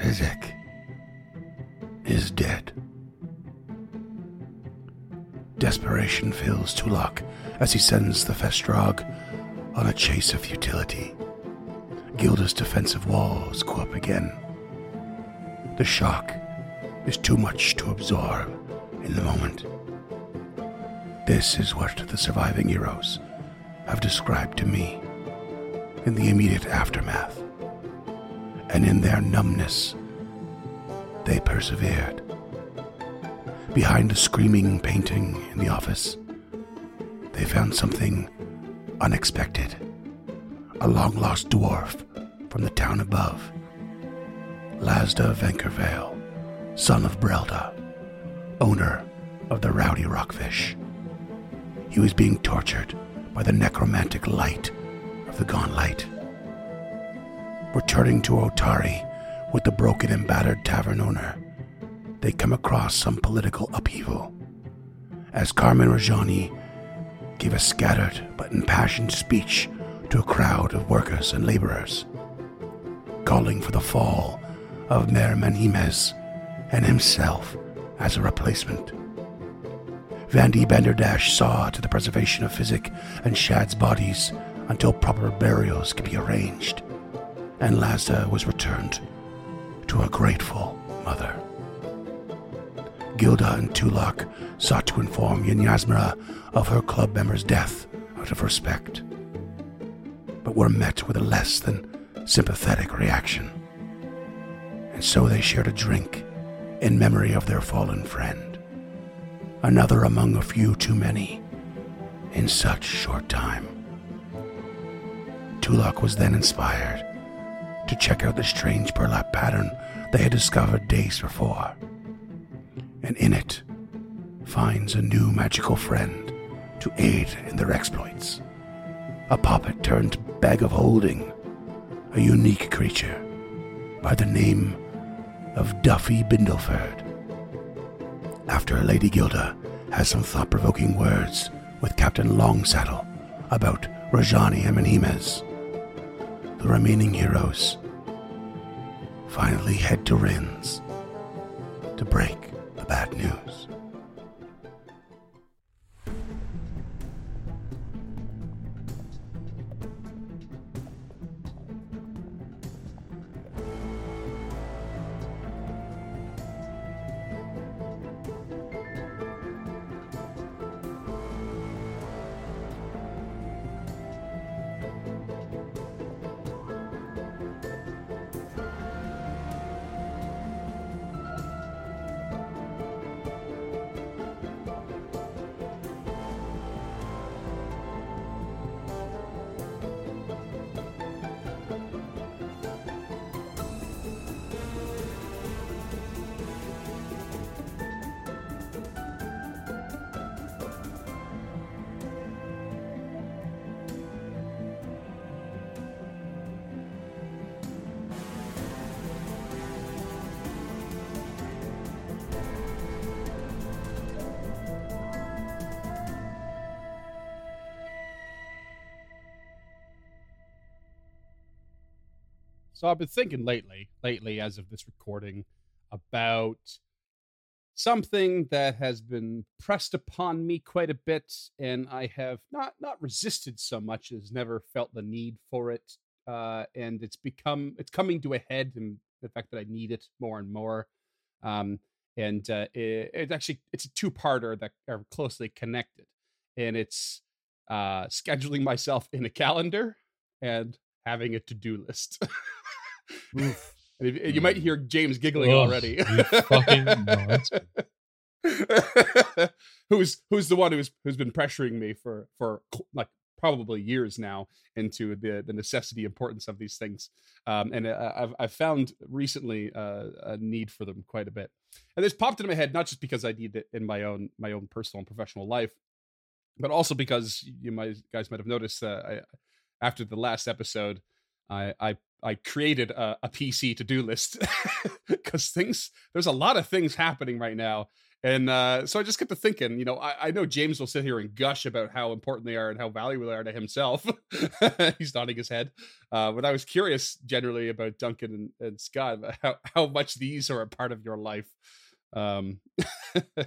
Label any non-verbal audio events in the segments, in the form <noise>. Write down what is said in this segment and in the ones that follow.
Physic is dead. Desperation fills Tulak as he sends the Festrog on a chase of futility. Gilda's defensive walls go up again. The shock is too much to absorb in the moment. This is what the surviving heroes have described to me in the immediate aftermath. And in their numbness, they persevered. Behind a screaming painting in the office, they found something unexpected. A long lost dwarf from the town above. Lasda Venkervale, son of Brelda, owner of the Rowdy Rockfish. He was being tortured by the necromantic light of the Gauntlight. Returning to Otari with the broken and battered tavern owner, they come across some political upheaval. As Carman Rajani gave a scattered but impassioned speech to a crowd of workers and laborers, calling for the fall of Mayor Menhemes and himself as a replacement. Vandy Banderdash saw to the preservation of Physic and Shad's bodies until proper burials could be arranged, and Lasda was returned to a grateful mother. Gilda and Tulak sought to inform Yinyasmera of her club member's death out of respect, but were met with a less than sympathetic reaction. And so they shared a drink in memory of their fallen friend, another among a few too many in such short time. Tulak was then inspired to check out the strange burlap pattern they had discovered days before and in it finds a new magical friend to aid in their exploits. A puppet turned bag of holding, a unique creature by the name of Duffy Bindleford. After Lady Gilda has some thought provoking words with Captain Longsaddle about Rajani and Menhemes, the remaining heroes finally head to Wrins to break the bad news. So I've been thinking lately, lately as of this recording, about something that has been pressed upon me quite a bit, and I have not not resisted so much as never felt the need for it. Uh, and it's become it's coming to a head, and the fact that I need it more and more. Um, and uh, it, actually it's a two-parter that are closely connected, and it's uh, scheduling myself in a calendar and having a to-do list. <laughs> and if, you might hear James giggling already. fucking <laughs> who's who's the one who's who's been pressuring me for for like probably years now into the the necessity importance of these things. Um, and uh, I've, I've found recently uh, a need for them quite a bit. And this popped into my head not just because i need it in my own my own personal and professional life but also because you might guys might have noticed uh, I, after the last episode I, I I created a, a PC to do list <laughs> because things there's a lot of things happening right now, And uh, so I just get to thinking, you know, I, I know James will sit here and gush about how important they are and how valuable they are to himself. <laughs> He's nodding his head. Uh, but I was curious generally about Duncan and, and Scott, how, how much these are a part of your life. Um, <laughs>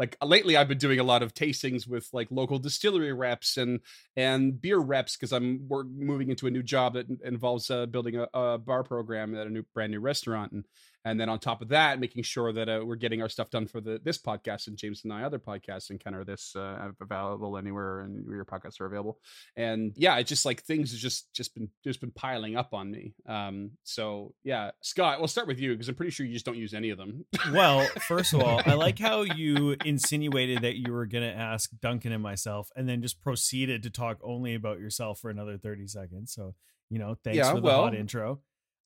like lately i've been doing a lot of tastings with like local distillery reps and and beer reps because i'm we're moving into a new job that involves uh, building a, a, bar program at a new brand new restaurant and and then on top of that making sure that uh, we're getting our stuff done for the this podcast and james and i other podcasts and kind of this uh, available anywhere and your podcasts are available. And yeah it's just like things have just just been just been piling up on me. Um so yeah scott we'll start with you because i'm pretty sure you just don't use any of them. Well first of all i like <laughs> how you insinuated that you were going to ask duncan and myself and then just proceeded to talk only about yourself for another 30 seconds. So you know thanks yeah, for the well, hot intro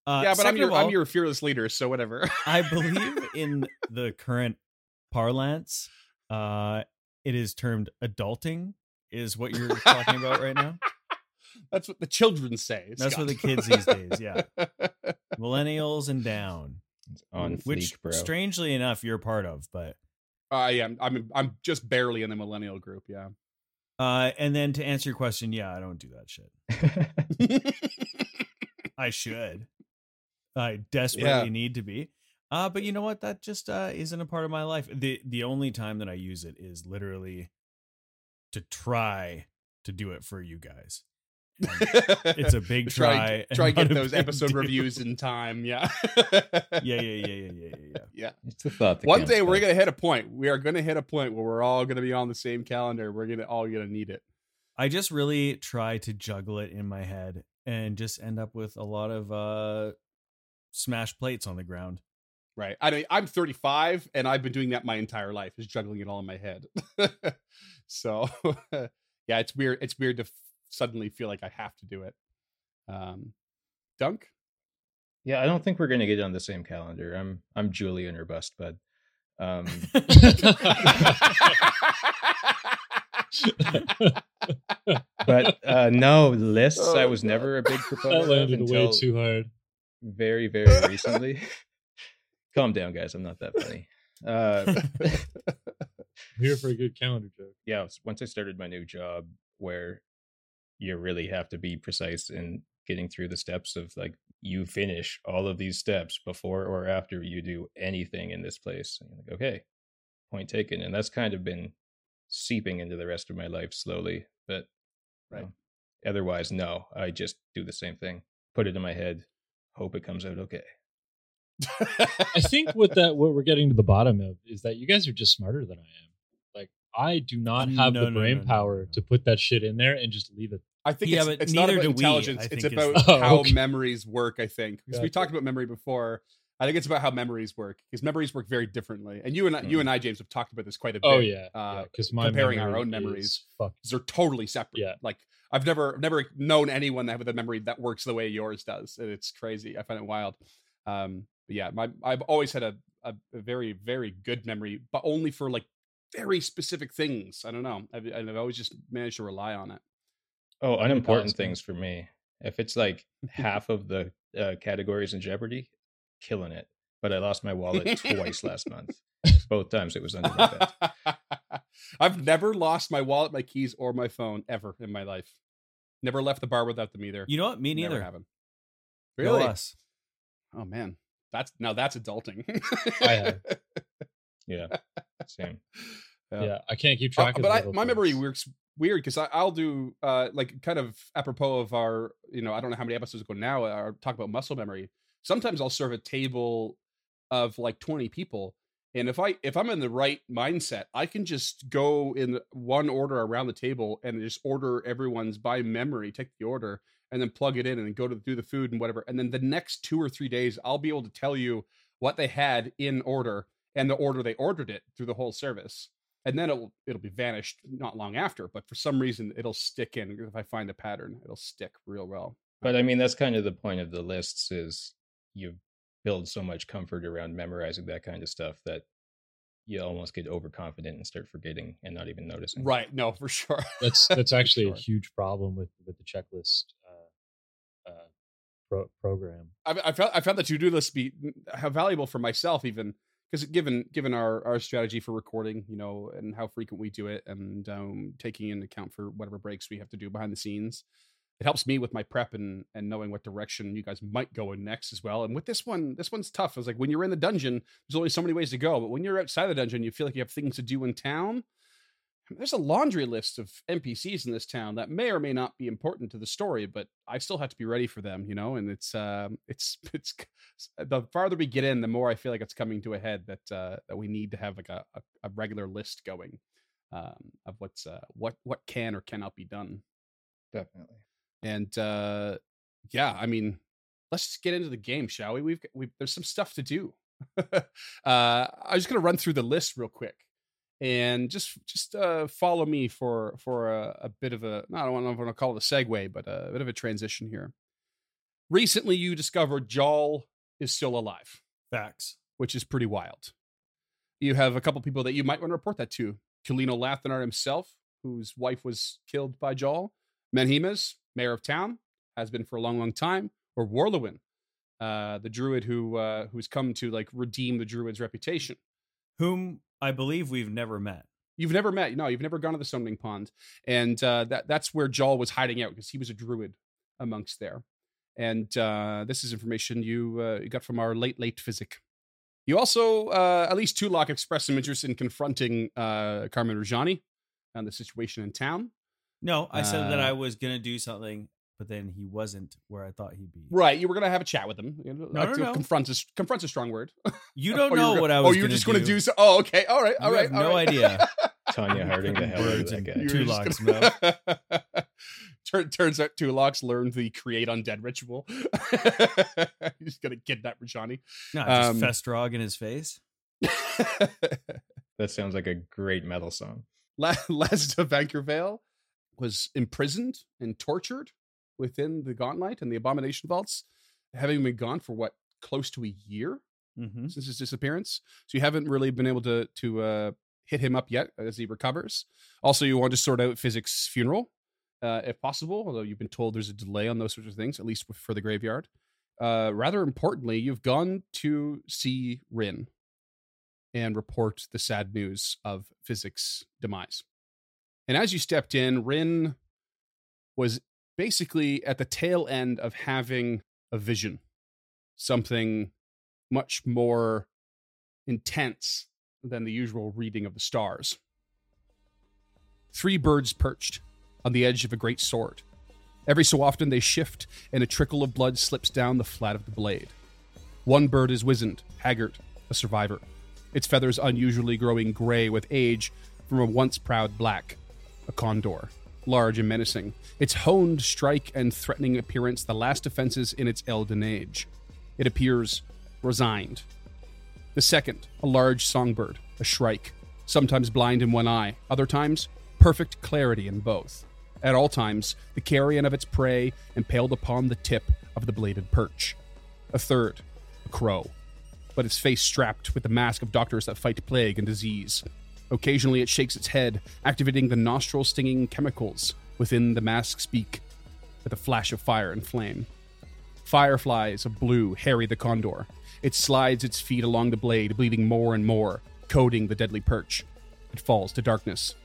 uh, yeah, but I'm your all, I'm your fearless leader, so whatever. I <laughs> believe in the current parlance, uh, it is termed adulting. Is what you're talking about right now? <laughs> That's what the children say. That's what the kids these days. Yeah, <laughs> millennials and down. It's on which, fleek, bro. strangely enough, you're part of, but I am. I'm. I'm just barely in the millennial group. Yeah. Uh, and then to answer your question, yeah, I don't do that shit. I should. I desperately yeah. need to be. Uh, but you know what? That just uh, isn't a part of my life. the The only time that I use it is literally to try to do it for you guys. it's a <laughs> big try. Try, try get those episode do. reviews in time. <laughs> Yeah. yeah, yeah, yeah, yeah, yeah, yeah. Yeah. It's the thought. One day we're gonna hit a point. We are gonna hit a point where we're all gonna be on the same calendar. We're gonna all gonna need it. I just really try to juggle it in my head and just end up with a lot of uh smash plates on the ground. Right. I mean, I'm 35 and I've been doing that my entire life, is juggling it all in my head. <laughs> so, <laughs> yeah, it's weird. It's weird to f- suddenly feel like I have to do it. Um, Dunk. Yeah, I don't think we're going to get on the same calendar. I'm I'm Julian or bust, bud. Um, <laughs> but uh, no lists. Oh, I was God. never a big proponent. That landed way too hard very, very recently. <laughs> Calm down, guys. I'm not that funny. Uh, <laughs> here for a good calendar joke. Yeah, once I started my new job, where you really have to be precise in getting through the steps of like you finish all of these steps before or after you do anything in this place. And like, okay, point taken. And that's kind of been seeping into the rest of my life slowly. But right. You know, otherwise, no, I just do the same thing. Put it in my head, hope it comes out okay. I think what <laughs> that what we're getting to the bottom of is that you guys are just smarter than I am. Like I do not have no, the no, brain no, power to put that shit in there and just leave it. I think yeah, it's, it's not about intelligence. it's about <laughs> oh, how okay. memories work. I think because gotcha. we talked about memory before. I think it's about how memories work because memories work very differently. And you and mm. you and I, James, have talked about this quite a oh, bit. Oh yeah, because uh, yeah, comparing our own memories, they're totally separate. Yeah, like I've never never known anyone that with a memory that works the way yours does. It's crazy. I find it wild. Um, yeah, my I've always had a, a, a very very good memory, but only for like very specific things. I don't know. I've, I've always just managed to rely on it. Oh, unimportant things for me. If it's like <laughs> half of the uh, categories in Jeopardy, killing it. But I lost my wallet twice <laughs> last month. Both times it was under my bed. <laughs> I've never lost my wallet, my keys, or my phone ever in my life. Never left the bar without them either. You know what? Me neither. Never haven't. Really? us. Oh man, that's now that's adulting. I <laughs> have. Yeah. Same. Yeah. yeah. I can't keep uh, track. Uh, but I, my memory works weird because I'll do uh like kind of apropos of our you know I don't know how many episodes ago now. I uh, talk about muscle memory. Sometimes I'll serve a table of like twenty people, and if i if i'm in the right mindset i can just go in one order around the table and just order everyone's by memory take the order and then plug it in and go to do the food and whatever. And then the next two or three days i'll be able to tell you what they had in order and the order they ordered it through the whole service. And then it'll it'll be vanished not long after but for some reason it'll stick in. If i find a pattern it'll stick real well. But i mean that's kind of the point of the lists is you build so much comfort around memorizing that kind of stuff that you almost get overconfident and start forgetting and not even noticing. Right. No, for sure. That's <laughs> that's actually sure. a huge problem with with the checklist uh, uh, pro- program. I, I found I found the to do list be how valuable for myself even because given given our our strategy for recording, you know, and how frequent we do it, and um, taking into account for whatever breaks we have to do behind the scenes, it helps me with my prep and and knowing what direction you guys might go in next as well. And with this one, this one's tough. It's like when you're in the dungeon, there's only so many ways to go, but when you're outside the dungeon, you feel like you have things to do in town there's a laundry list of NPCs in this town that may or may not be important to the story, but I still have to be ready for them, you know. And it's um, <laughs> it's it's the farther we get in, the more I feel like it's coming to a head that uh, that we need to have like a, a, a regular list going um, of what's uh, what what can or cannot be done. Definitely. And uh, yeah, I mean, let's just get into the game, shall we? We've we there's some stuff to do. <laughs> uh, I'm just gonna run through the list real quick and just just uh, follow me for for a, a bit of a I don't know if I want to call it a segue, but a bit of a transition here. Recently, you discovered Jaul is still alive. Facts, which is pretty wild. You have a couple people that you might want to report that to. Keeleno Lathenar himself, whose wife was killed by Jaul. Menhemes, mayor of town, has been for a long, long time. Or Worliwynn, uh, the druid who uh, who's come to like redeem the druid's reputation. Whom I believe we've never met. You've never met. No, you've never gone to the Summoning Pond, and uh, that that's where Jaul was hiding out because he was a druid amongst there. And uh, this is information you uh, you got from our late late physic. You also, uh, at least Tulok expressed some interest in confronting uh, Carman Rajani on the situation in town. No, I said that I uh, was gonna do something but then he wasn't where I thought he'd be. Right, you were gonna have a chat with him. You know, no, no, no. Confront is confront's a strong word. You <laughs> don't know what I was. Oh, you're just gonna do. do so. Oh, okay, all right, all you right. no right. idea. <laughs> Tonya Harding the hell out of that guy. Tulok's Turn, turns out Tulok's learned the create undead ritual. <laughs> He's gonna kidnap Rajani. No, just um, Festrog in his face. that sounds like a great metal song. Lasda Venkervale was imprisoned and tortured within the Gauntlight and the Abomination Vaults, having been gone for what close to a year mm-hmm. since his disappearance. So you haven't really been able to to uh, hit him up yet as he recovers. Also, you want to sort out Physics' funeral uh, if possible, although you've been told there's a delay on those sorts of things, at least for the graveyard. Uh, rather importantly, you've gone to see Wrin and report the sad news of Physics' demise. And as you stepped in, Wrin was basically at the tail end of having a vision, something much more intense than the usual reading of the stars. Three birds perched on the edge of a great sword. Every so often they shift, and a trickle of blood slips down the flat of the blade. One bird is wizened, haggard, a survivor, its feathers unusually growing gray with age from a once proud black, a condor large and menacing, its honed strike and threatening appearance the last defenses in its Elden age. It appears resigned. The second, a large songbird, a shrike, sometimes blind in one eye, other times perfect clarity in both. At all times, the carrion of its prey impaled upon the tip of the bladed perch. A third, a crow, but its face strapped with the mask of doctors that fight plague and disease, Occasionally, it shakes its head, activating the nostril stinging chemicals within the mask's beak with a flash of fire and flame. Fireflies of blue harry the condor. It slides its feet along the blade, bleeding more and more, coating the deadly perch. It falls to darkness.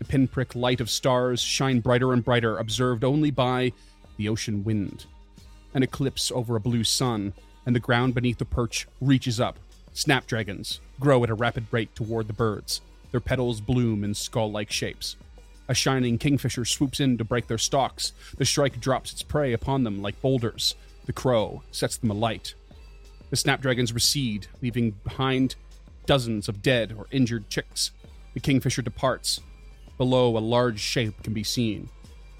The pinprick light of stars shine brighter and brighter, observed only by the ocean wind. An eclipse over a blue sun, and the ground beneath the perch reaches up. Snapdragons grow at a rapid rate toward the birds. Their petals bloom in skull like shapes. A shining kingfisher swoops in to break their stalks. The shrike drops its prey upon them like boulders. The crow sets them alight. The snapdragons recede, leaving behind dozens of dead or injured chicks. The kingfisher departs. Below, a large shape can be seen.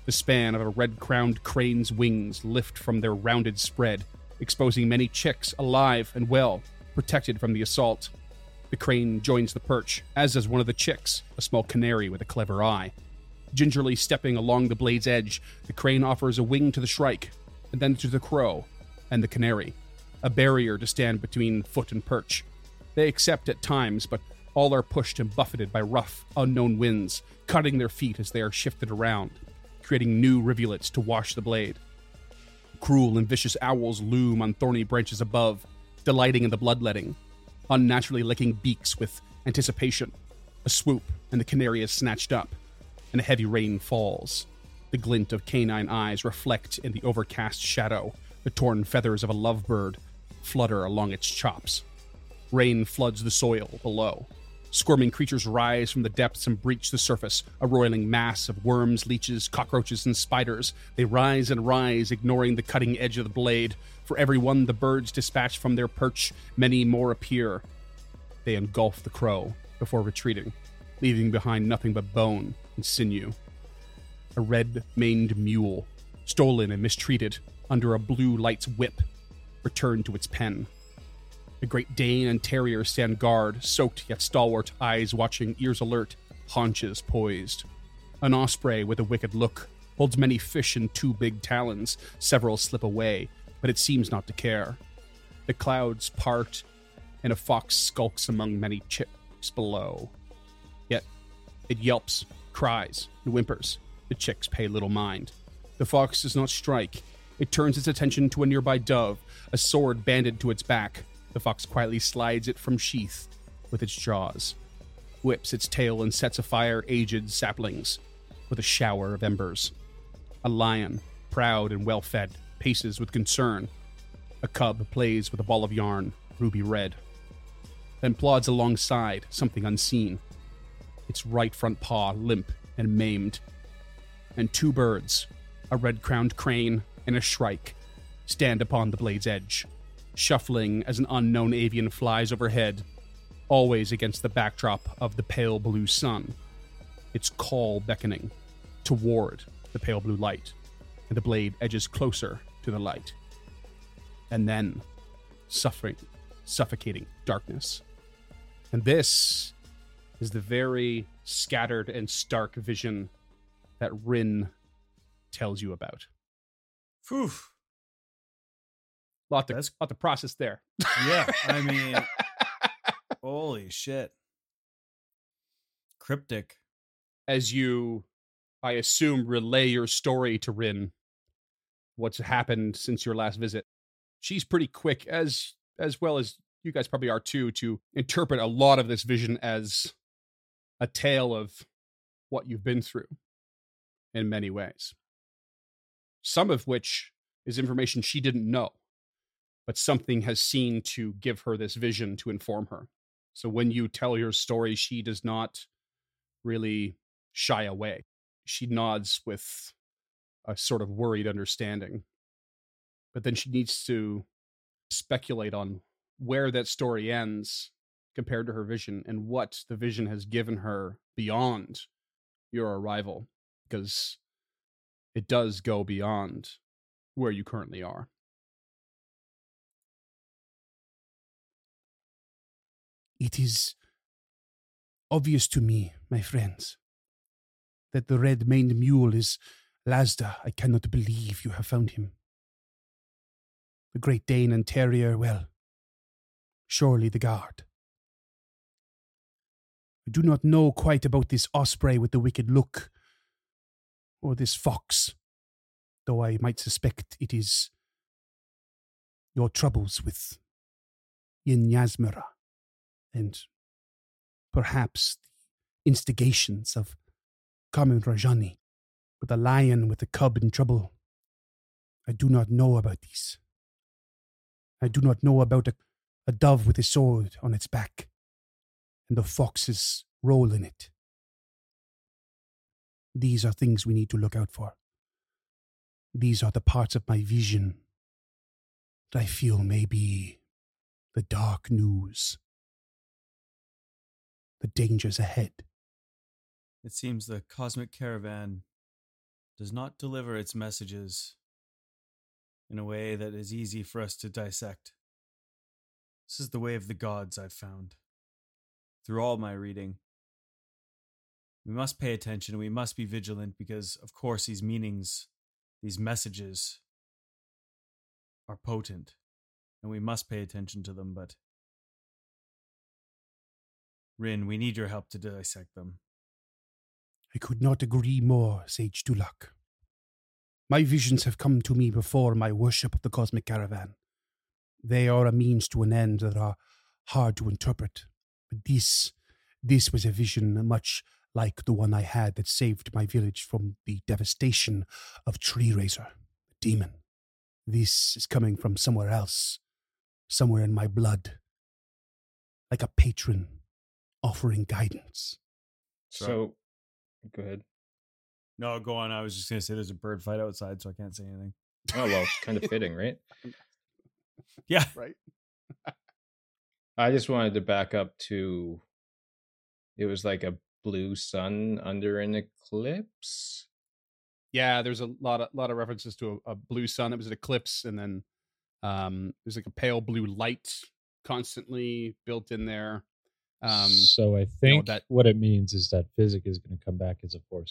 The span of a red crowned crane's wings lift from their rounded spread, exposing many chicks alive and well, protected from the assault. The crane joins the perch, as does one of the chicks, a small canary with a clever eye. Gingerly stepping along the blade's edge, the crane offers a wing to the shrike, and then to the crow and the canary, a barrier to stand between foot and perch. They accept at times, but all are pushed and buffeted by rough, unknown winds, cutting their feet as they are shifted around, creating new rivulets to wash the blade. Cruel and vicious owls loom on thorny branches above, delighting in the bloodletting, unnaturally licking beaks with anticipation. A swoop, and the canary is snatched up, and a heavy rain falls. The glint of canine eyes reflect in the overcast shadow. The torn feathers of a lovebird flutter along its chops. Rain floods the soil below. Squirming creatures rise from the depths and breach the surface, a roiling mass of worms, leeches, cockroaches, and spiders. They rise and rise, ignoring the cutting edge of the blade. For every one the birds dispatch from their perch, many more appear. They engulf the crow before retreating, leaving behind nothing but bone and sinew. A red maned mule, stolen and mistreated under a blue light's whip, returned to its pen. A Great Dane and Terrier stand guard, soaked yet stalwart, eyes watching, ears alert, haunches poised. An osprey with a wicked look holds many fish in two big talons. Several slip away, but it seems not to care. The clouds part, and a fox skulks among many chicks below. Yet it yelps, cries, and whimpers. The chicks pay little mind. The fox does not strike. It turns its attention to a nearby dove, a sword banded to its back. The fox quietly slides it from sheath with its jaws, whips its tail, and sets afire aged saplings with a shower of embers. A lion, proud and well fed, paces with concern. A cub plays with a ball of yarn, ruby red, then plods alongside something unseen, its right front paw limp and maimed. And two birds, a red crowned crane and a shrike, stand upon the blade's edge shuffling as an unknown avian flies overhead, always against the backdrop of the pale blue sun. Its call beckoning toward the pale blue light, and the blade edges closer to the light. And then, suffering, suffocating darkness. And this is the very scattered and stark vision that Wrin tells you about. Phew lot to, That's... lot to process there. Yeah, I mean, <laughs> holy shit, cryptic. As you, I assume, relay your story to Wrin, what's happened since your last visit. She's pretty quick, as as well as you guys probably are too, to interpret a lot of this vision as a tale of what you've been through in many ways. Some of which is information she didn't know but something has seen to give her this vision to inform her. So when you tell your story, she does not really shy away. She nods with a sort of worried understanding. But then she needs to speculate on where that story ends compared to her vision and what the vision has given her beyond your arrival, because it does go beyond where you currently are. It is obvious to me, my friends, that the red maned mule is Lasda. I cannot believe you have found him. The Great Dane and Terrier, well, surely the guard. I do not know quite about this osprey with the wicked look, or this fox, though I might suspect it is your troubles with Yinyasmera and perhaps the instigations of Carman Rajani, with a lion with a cub in trouble. I do not know about these. I do not know about a, a dove with a sword on its back and the fox's role in it. These are things we need to look out for. These are the parts of my vision that I feel may be the dark news the dangers ahead. It seems the cosmic caravan does not deliver its messages in a way that is easy for us to dissect. This is the way of the gods I've found through all my reading. We must pay attention we must be vigilant because, of course, these meanings, these messages are potent and we must pay attention to them, but Wrin, we need your help to dissect them. I could not agree more, Sage Tulak. My visions have come to me before my worship of the cosmic caravan. They are a means to an end that are hard to interpret. But this, this was a vision much like the one I had that saved my village from the devastation of Treerazer, the demon. This is coming from somewhere else, somewhere in my blood, like a patron offering guidance. So, go ahead. No, go on. I was just gonna say there's a bird fight outside, so I can't say anything. Oh well, kind of <laughs> fitting, right? Yeah, right. I just wanted to back up to it was like a blue sun under an eclipse. Yeah, there's a lot of lot of references to a, a blue sun. It was an eclipse, and then um, there's like a pale blue light constantly built in there. Um, so I think you know, that what it means is that Physic is going to come back as a force.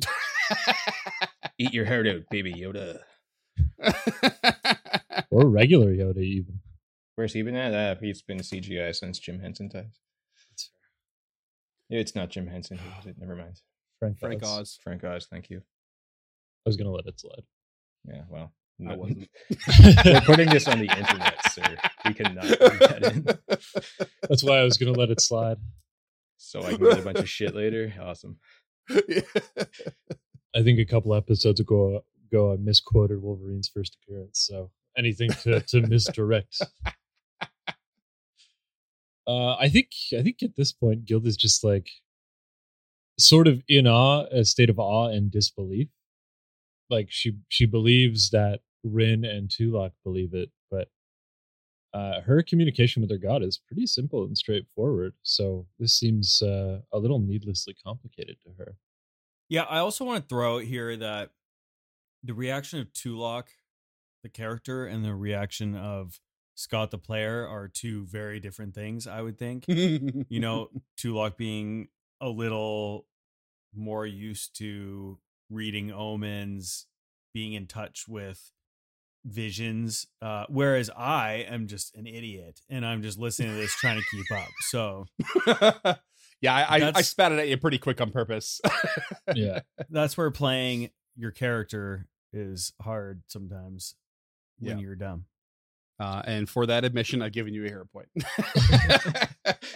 <laughs> Eat your heart out, baby Yoda. <laughs> or regular Yoda, even. Where's he been at? Uh, he's been CGI since Jim Henson times. It's not Jim Henson. Was it? Never mind. Frank, Frank Oz. Oz. Frank Oz. Thank you. I was gonna let it slide. Yeah, well, no. I wasn't. <laughs> We're putting this on the internet, sir. We cannot leave that in. That's why I was gonna let it slide. So I can get a bunch of shit <laughs> later. Awesome. <laughs> I think a couple episodes ago, ago I misquoted Wolverine's first appearance. So anything to to misdirect. Uh, I think I think at this point, Guild is just like sort of in awe, a state of awe and disbelief. Like she she believes that Wrin and Tulak believe it, uh, her communication with her god is pretty simple and straightforward. So this seems uh, a little needlessly complicated to her. Yeah, I also want to throw out here that the reaction of Tulak, the character, and the reaction of Scott the player are two very different things, I would think. you know, <laughs> Tulak being a little more used to reading omens, being in touch with visions, uh, whereas I am just an idiot and I'm just listening to this trying to keep up. So <laughs> Yeah, I, I, I spat it at you pretty quick on purpose. yeah. <laughs> That's where playing your character is hard sometimes when yeah. you're dumb. Uh, and for that admission, I've given you a hero point.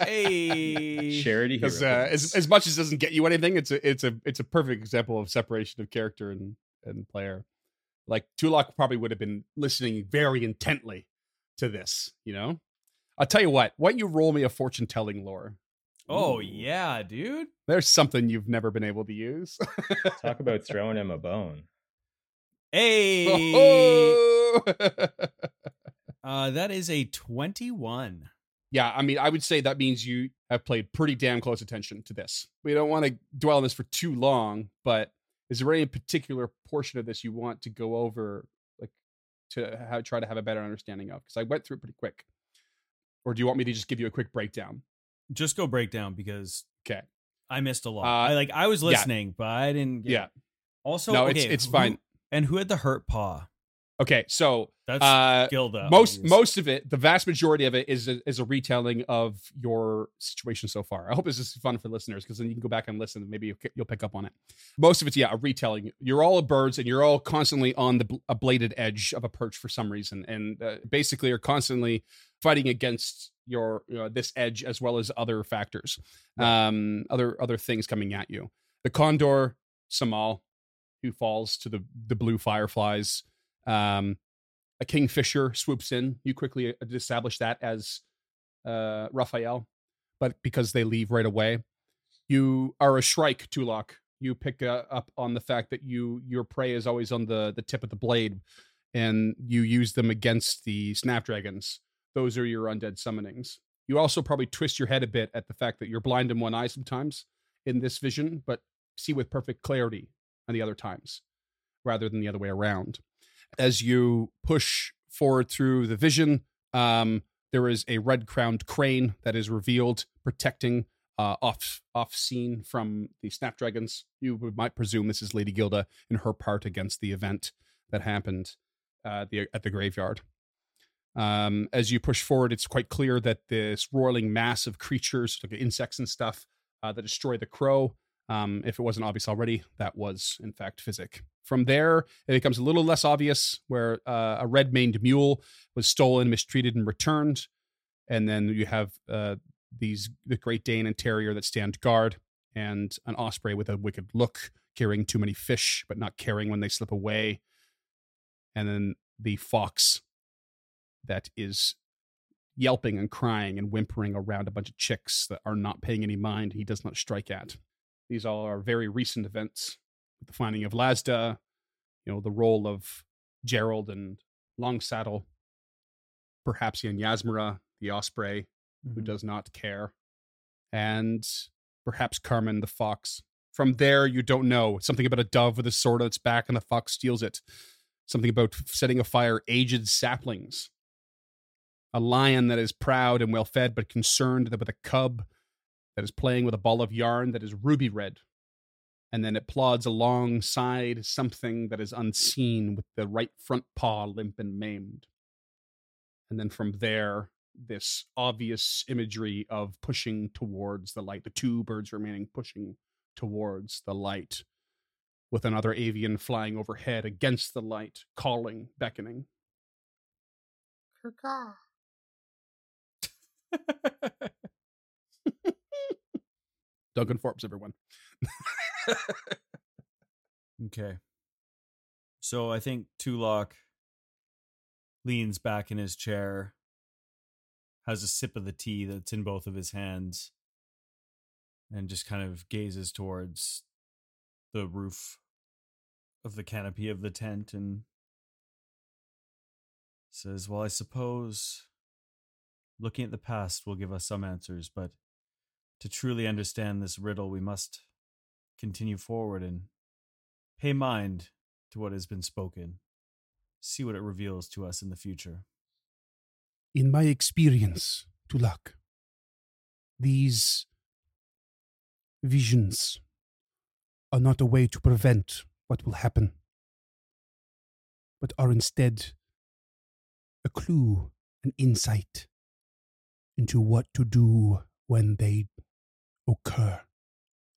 <laughs> hey, charity. Because uh, as as much as it doesn't get you anything, it's a it's a it's a perfect example of separation of character and and player. Like Tulak probably would have been listening very intently to this. You know, I'll tell you what. Why don't you roll me a fortune telling lore? Oh Ooh. yeah, dude. There's something you've never been able to use. Talk about <laughs> throwing him a bone. Hey. Oh. <laughs> Uh, that is a 21. Yeah, I mean, I would say that means you have played pretty damn close attention to this. We don't want to dwell on this for too long, but is there any particular portion of this you want to go over, like to have, try to have a better understanding of? Because I went through it pretty quick. Or do you want me to just give you a quick breakdown? Just go breakdown because okay, I missed a lot. Uh, I like I was listening, yeah. but I didn't. Get... Yeah. Also, no, okay, it's it's fine. Who, and who had the hurt paw? Okay, so that's uh, Gilda. Most obviously. most of it, the vast majority of it, is a, is a retelling of your situation so far. I hope this is fun for listeners because then you can go back and listen. and Maybe you'll pick up on it. Most of it's yeah, a retelling. You're all birds, and you're all constantly on the a bladed edge of a perch for some reason, and uh, basically are constantly fighting against your you know, this edge as well as other factors, right. um, other other things coming at you. The condor Samal, who falls to the the blue fireflies um, a kingfisher swoops in. You quickly uh, establish that as uh, Raphael, but because they leave right away, you are a shrike, Tulak. You pick uh, up on the fact that you your prey is always on the the tip of the blade, and you use them against the snapdragons. Those are your undead summonings. You also probably twist your head a bit at the fact that you're blind in one eye sometimes in this vision, but see with perfect clarity on the other times, rather than the other way around as you push forward through the vision, um, there is a red crowned crane that is revealed, protecting uh, off off scene from the snapdragons. You might presume this is Lady Gilda in her part against the event that happened uh, the, at the graveyard. Um, as you push forward, it's quite clear that this roiling mass of creatures, like insects and stuff, uh, that destroy the crow, um, if it wasn't obvious already, that was in fact Physic. From there, it becomes a little less obvious where uh, a red maned mule was stolen, mistreated, and returned. and then you have uh, these the Great Dane and Terrier that stand guard, and an osprey with a wicked look, carrying too many fish but not caring when they slip away, and then the fox that is yelping and crying and whimpering around a bunch of chicks that are not paying any mind. He does not strike at. These all are very recent events. The finding of Lasda, you know, the role of Gerald and Longsaddle, perhaps Yinyasmera, the osprey, mm-hmm. who does not care, and perhaps Carman the fox. From there, you don't know. Something about a dove with a sword on its back and the fox steals it. Something about setting afire aged saplings. A lion that is proud and well fed, but concerned with a cub that is playing with a ball of yarn that is ruby red. And then it plods alongside something that is unseen with the right front paw limp and maimed. And then from there, this obvious imagery of pushing towards the light, the two birds remaining pushing towards the light, with another avian flying overhead against the light, calling, beckoning. <laughs> Duncan Forbes, everyone. okay. So I think Tulok leans back in his chair, has a sip of the tea that's in both of his hands, and just kind of gazes towards the roof of the canopy of the tent and says, Well, I suppose looking at the past will give us some answers, but to truly understand this riddle, we must continue forward and pay mind to what has been spoken, see what it reveals to us in the future. In my experience, Tulak, these visions are not a way to prevent what will happen, but are instead a clue, an insight into what to do when they occur.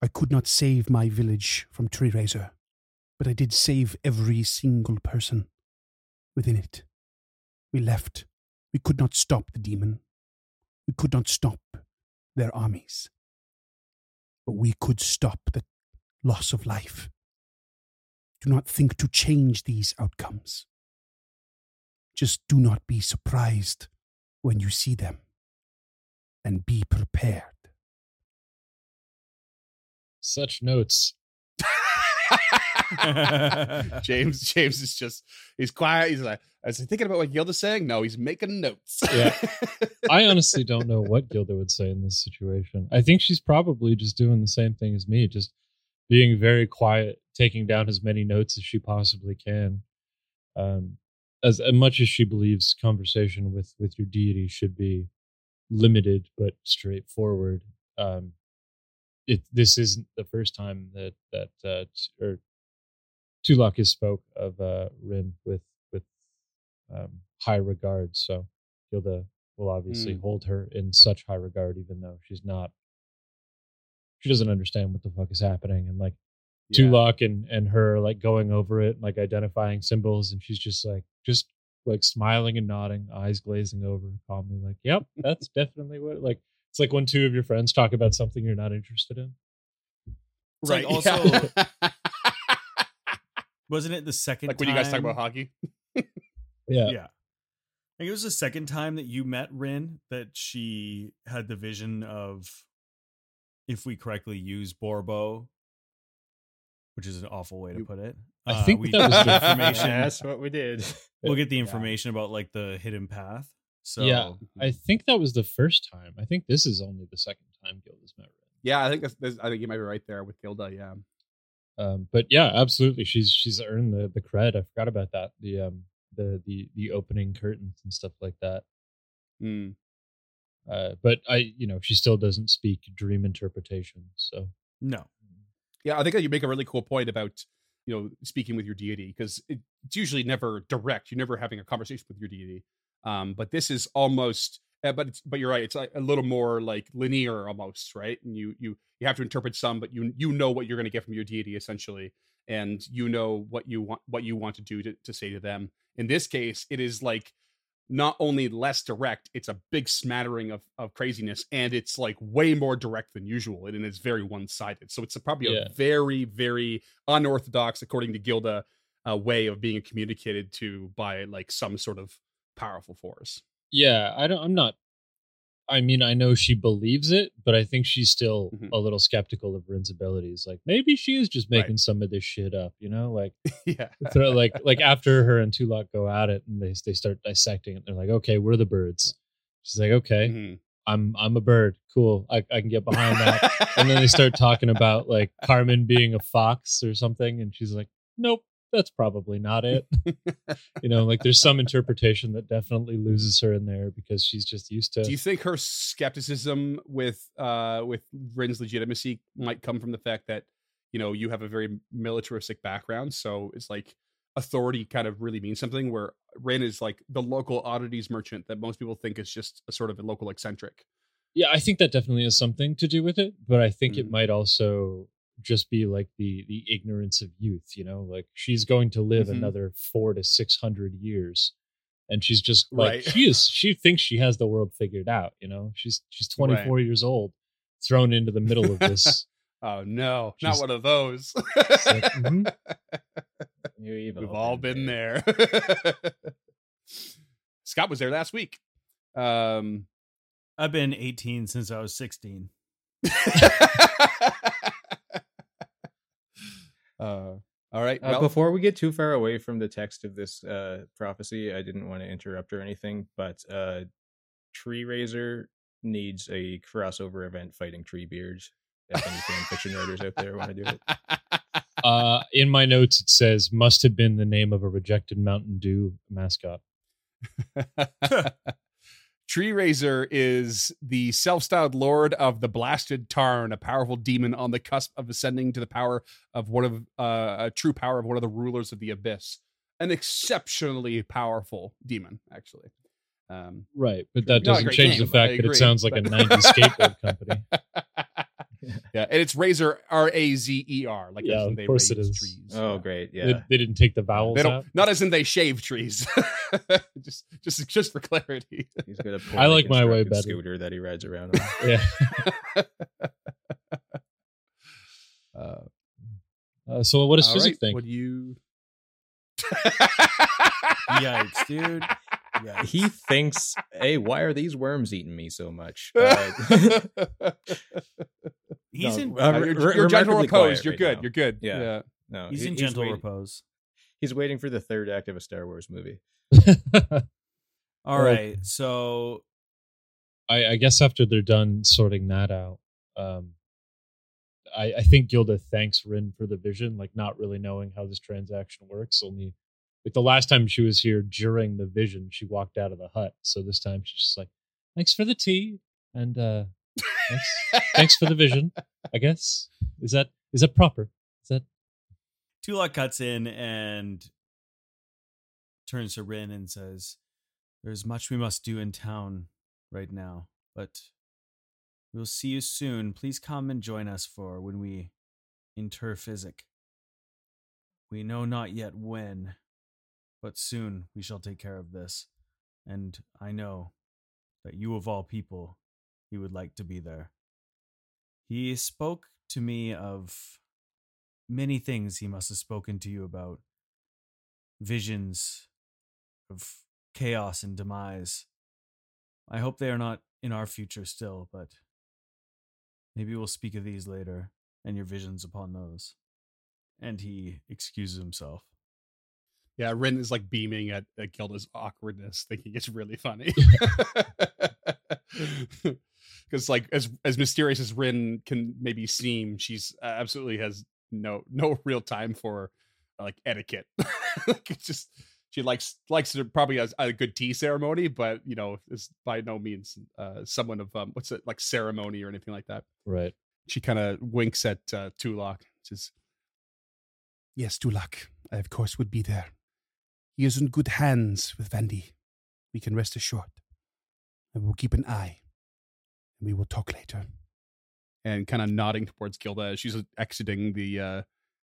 I could not save my village from Treerazer, but I did save every single person within it. We left. We could not stop the demon. We could not stop their armies. But we could stop the loss of life. Do not think to change these outcomes. Just do not be surprised when you see them and be prepared. Such notes. <laughs> James <laughs> James is just he's quiet. He's like, is he thinking about what Gilda's saying? No, he's making notes. yeah. <laughs> I honestly don't know what Gilda would say in this situation. I think she's probably just doing the same thing as me, just being very quiet, taking down as many notes as she possibly can. Um, as, as much as she believes conversation with with your deity should be limited but straightforward. Um, it this isn't the first time that that uh, t- or Tulak has spoke of uh, Wrin with with um, high regard. So Gilda will obviously mm. hold her in such high regard, even though she's not. She doesn't understand what the fuck is happening, and like yeah. Tulak and and her like going over it, like identifying symbols, and she's just like just like smiling and nodding, eyes glazing over, calmly, like, "Yep, that's definitely what." Like, it's like when two of your friends talk about something you're not interested in. It's right. Like also, yeah. <laughs> wasn't it the second? Like when time... you guys talk about hockey. <laughs> yeah. Yeah. I think it was the second time that you met Wrin that she had the vision of if we correctly use Borbo, which is an awful way to put it. I uh, think we that was the information. that's what we did. <laughs> We'll get the information yeah. about like the hidden path. So yeah, I think that was the first time. I think this is only the second time Gilda's met Wrin. Yeah, I think that's, that's, I think you might be right there with Gilda. Yeah. Um, but yeah, absolutely, she's she's earned the the cred. I forgot about that. The um the the the opening curtains and stuff like that. Mm. Uh, but I, you know, she still doesn't speak dream interpretation. So no. Yeah, I think that you make a really cool point about you know speaking with your deity because it's usually never direct. You're never having a conversation with your deity. Um, but this is almost uh, but it's but you're right it's like a little more like linear almost right and you you you have to interpret some but you you know what you're going to get from your deity essentially and you know what you want what you want to do to, to say to them in this case it is like not only less direct, it's a big smattering of, of craziness, and it's like way more direct than usual, and it's very one sided. So it's a, probably Yeah. a very, very unorthodox, according to Gilda, uh, way of being communicated to by like some sort of powerful force. Yeah, I don't. I'm not. I mean, I know she believes it, but I think she's still Mhm. a little skeptical of Wrin's abilities. Like maybe she is just Right. making some of this shit up. You know, like <laughs> yeah, throw, like like after her and Tulak go at it, and they they start dissecting it. They're like, okay, we're the birds. She's like, okay, Mhm. I'm I'm a bird. Cool, I I can get behind that. and then they start <laughs> talking about like Carman being a fox or something, and she's like, nope, that's probably not it. <laughs> you know, like there's some interpretation that definitely loses her in there because she's just used to. Do you think her skepticism with uh with Wrin's legitimacy might come from the fact that you know you have a very militaristic background, so it's like authority kind of really means something. Where Wrin is like the local oddities merchant that most people think is just a sort of a local eccentric. yeah, I think that definitely has something to do with it, but I think Mhm. it might also just be like the the ignorance of youth. You know, like she's going to live Mhm. another four to six hundred years. And she's just like Right. she is. She thinks she has the world figured out. You know, she's she's twenty four years old, thrown into the middle of this. <laughs> Oh no, not one of those. like, <laughs> mhm. We've all been there. <laughs> Scott was there last week. Um, I've been 18 since I was 16. Uh, all right. Uh, Well, before we get too far away from the text of this uh, prophecy, I didn't want to interrupt or anything, but uh, Treerazer needs a crossover event fighting Tree Beards. If any fan fiction writers out there want to do it, <laughs> Uh, in my notes, it says must have been the name of a rejected Mountain Dew mascot. <laughs> Treerazer is the self-styled lord of the blasted Tarn, a powerful demon on the cusp of ascending to the power of one of uh, a true power of one of the rulers of the abyss. An exceptionally powerful demon, actually. Um, Right, but that doesn't change name, the fact that it sounds like a but- 90s <laughs> skateboard company. <laughs> yeah, and it's Razor R A Z E R, like Yeah, as in of they course it raise is. trees. oh great, yeah, they didn't take the vowels They out. don't, not as in they shave trees. <laughs> just, just, just for clarity. he's got a I like my way better. scooter that he rides around on. <laughs> Yeah. uh, Uh, so what does physics right, think? What do you? Yikes, dude. Yikes. he <laughs> thinks, "Hey, why are these worms eating me so much?" Uh, <laughs> He's No, in uh, Uh, you're, you're gentle repose. quiet You're right good. now. You're good. Yeah. yeah. no, he's he- in gentle waiting, repose. He's waiting for the third act of a Star Wars movie. <laughs> All right, Well- So I, I guess after they're done sorting that out, um, I, I think Gilda thanks Wrin for the vision, like not really knowing how this transaction works. Only like the last time she was here during the vision, she walked out of the hut. So this time she's just like, "Thanks for the tea and uh, thanks, thanks for the vision." I guess is that is that proper? Is that Tulak cuts in and turns to Wrin and says, There's much we must do in town right now, but we'll see you soon. Please come and join us for when we inter physic. We know not yet when, but soon we shall take care of this. And I know that you, of all people, he would like to be there. He spoke to me of many things he must have spoken to you about visions of chaos and demise. I hope they are not in our future still, but maybe we'll speak of these later and your visions upon those. And he excuses himself. Yeah, Wrin is like beaming at, at Gilda's awkwardness, thinking it's really funny. Because <laughs> like as as mysterious as Wrin can maybe seem, she's uh, absolutely has no no <laughs> real time for uh, like etiquette. <laughs> like it's just she likes likes it probably as a good tea ceremony, but you know is by no means uh, someone of um, what's it like ceremony or anything like that. right? She kind of winks at uh, Tulak, says, Yes, Tulak, I of course would be there. He is in good hands with Vandy. We can rest assured. And we'll keep an eye. And we will talk later. and kind of nodding towards Gilda as she's exiting the uh,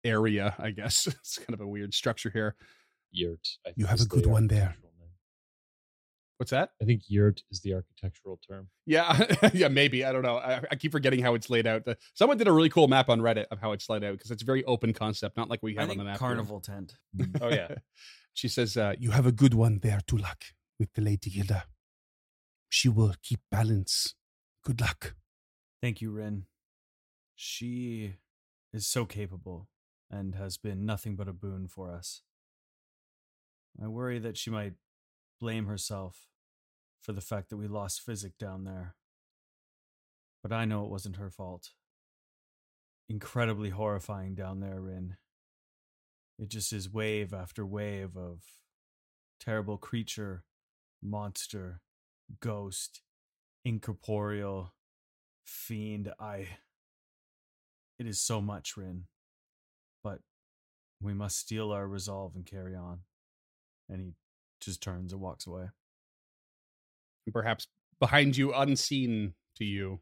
area. I guess <laughs> it's kind of a weird structure here. Yurt. You have a good one there. Actual name. What's that? I think yurt is the architectural term. Yeah, <laughs> yeah, maybe. I don't know. I, I, keep forgetting how it's laid out. Someone did a really cool map on Reddit of how it's laid out because it's a very open concept, not like we have I on the map. Carnival here. tent. oh yeah. <laughs> she says, uh, "You have a good one there, Tulak, with the Lady Gilda. She will keep balance. Good luck." Thank you, Wrin. She is so capable and has been nothing but a boon for us. I worry that she might blame herself for the fact that we lost Physic down there. But I know it wasn't her fault. Incredibly horrifying down there, Wrin. It just is wave after wave of terrible creature, monster, ghost, incorporeal, fiend. I. It is so much, Wrin. But we must steel our resolve and carry on. And he just turns and walks away. Perhaps behind you, unseen to you,